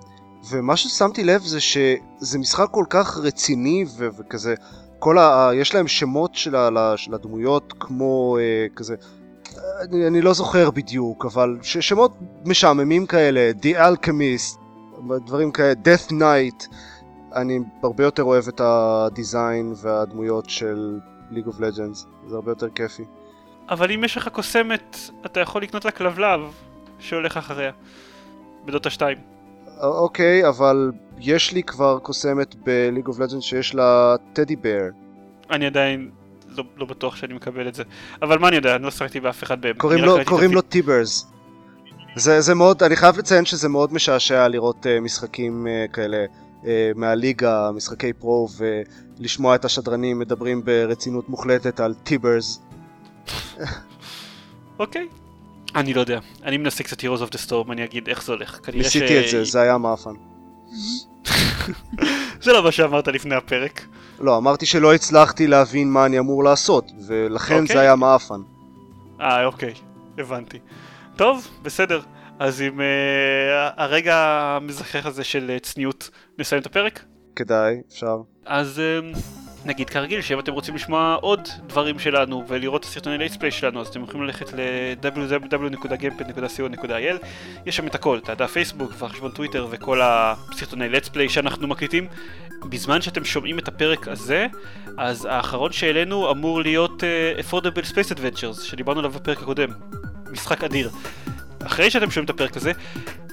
ומה ששמתי לב זה שזה משחק כל כך רציני ו- וכזה, כל ה... יש להם שמות של, ה- של הדמויות כמו אה, כזה, אני, אני לא זוכר בדיוק, אבל ש- שמות משעממים כאלה, The Alchemist, דברים כאלה, Death Knight, אני הרבה יותר אוהב את ה design והדמויות של League of Legends, זה הרבה יותר כיפי. אבל אם יש לך קוסמת, אתה יכול לקנות לה כלבלב שהולך אחריה, בדוטה 2. אוקיי, אבל יש לי כבר קוסמת ב League of Legends שיש לה teddy bear. אני עדיין לא, לא בטוח שאני מקבל את זה. אבל מה אני יודע, אני לא שחקתי באף אחד מהם. קוראים לו, קוראים לו טיברס. זה, זה מאוד, אני חייב לציין שזה מאוד משעשע לראות uh, משחקים uh, כאלה uh, מהליגה, משחקי פרו, ולשמוע את השדרנים מדברים ברצינות מוחלטת על טיברס. אוקיי. אני לא יודע. אני מנסה קצת Heroes of the Storm, אני אגיד איך זה הולך. ניסיתי את זה, זה היה מאפן. [LAUGHS] זה לא מה שאמרת לפני הפרק. לא, אמרתי שלא הצלחתי להבין מה אני אמור לעשות, ולכן okay. זה היה מעפן. אה, אוקיי, הבנתי. טוב, בסדר. אז עם uh, הרגע המזכך הזה של uh, צניעות נסיים את הפרק? כדאי, אפשר. אז uh, נגיד כרגיל שאם אתם רוצים לשמוע עוד דברים שלנו ולראות את הסרטוני Let's Play שלנו אז אתם יכולים ללכת ל- www.gamepod.co.il יש שם את הכל, את הדף פייסבוק והחשבון טוויטר וכל הסרטוני Let's Play שאנחנו מקליטים. בזמן שאתם שומעים את הפרק הזה אז האחרון שהעלינו אמור להיות uh, Affordable Space Adventures שדיברנו עליו בפרק הקודם. משחק אדיר. אחרי שאתם שומעים את הפרק הזה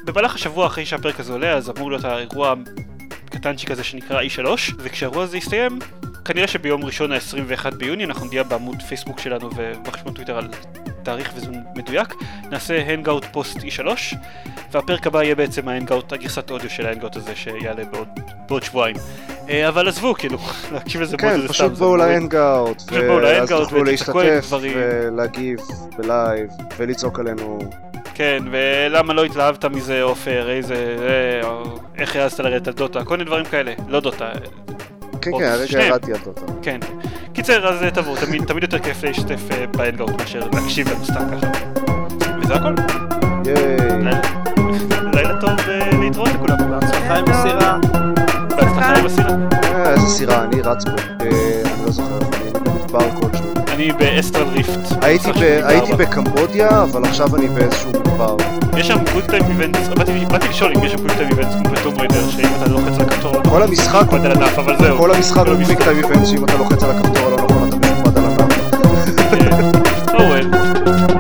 במהלך השבוע אחרי שהפרק הזה עולה אז אמור להיות האירוע קטנצ'יק הזה שנקרא E3 וכשהאירוע הזה יסתיים כנראה שביום ראשון ה-21 ביוני אנחנו נגיד בעמוד פייסבוק שלנו ובחשבון טוויטר על תאריך וזמן מדויק נעשה Hangout post E3 והפרק הבא יהיה בעצם ה Hangout, הגרסת אודיו של ה Hangout הזה שיעלה בעוד, בעוד שבועיים אה, אבל עזבו, כאילו, [LAUGHS] להקשיב לזה כן, זה פשוט בואו. ל Hangout, ואז תוכלו להשתתף. ולהגיב ב live ולצעוק עלינו. כן, ולמה לא התלהבת מזה, עופר, איזה... אה, איך העזת לרדת על דוטה, כל מיני דברים כאלה. לא דוטה, כן, כן, הרגע. ירדתי על דוטה. כן. קיצר, אז אה, תבואו, תמיד, תמיד יותר כיף להשתתף אה, ב Hangout מאשר להקשיב לנו סתם ככה. וזה הכל. ייי. לילה- טוב ולהתראות לכולם. בהצלחה עם הסירה. בהצלחה עם הסירה. איזה סירה, אני רץ. אה, אני לא זוכר אני במדבר כלשהו. אני באסטרל ריפט. הייתי נוסח ב- 84. הייתי בקמבודיה, אבל עכשיו אני באיזשהו מדבר. יש שם קוויק טיים איבנטס, באתי לשאול אם יש שם קוויק טיים איבנטס כמו בטום ריידר, שאם אתה לוחץ על הכפתור, כל המשחק הוא על הדף, אבל זהו. כל המשחק הוא קוויק טיים איבנט, שאם אתה לוחץ על הכפתור הלא נכון אתה משופט על הדף. כן. [LAUGHS] Well.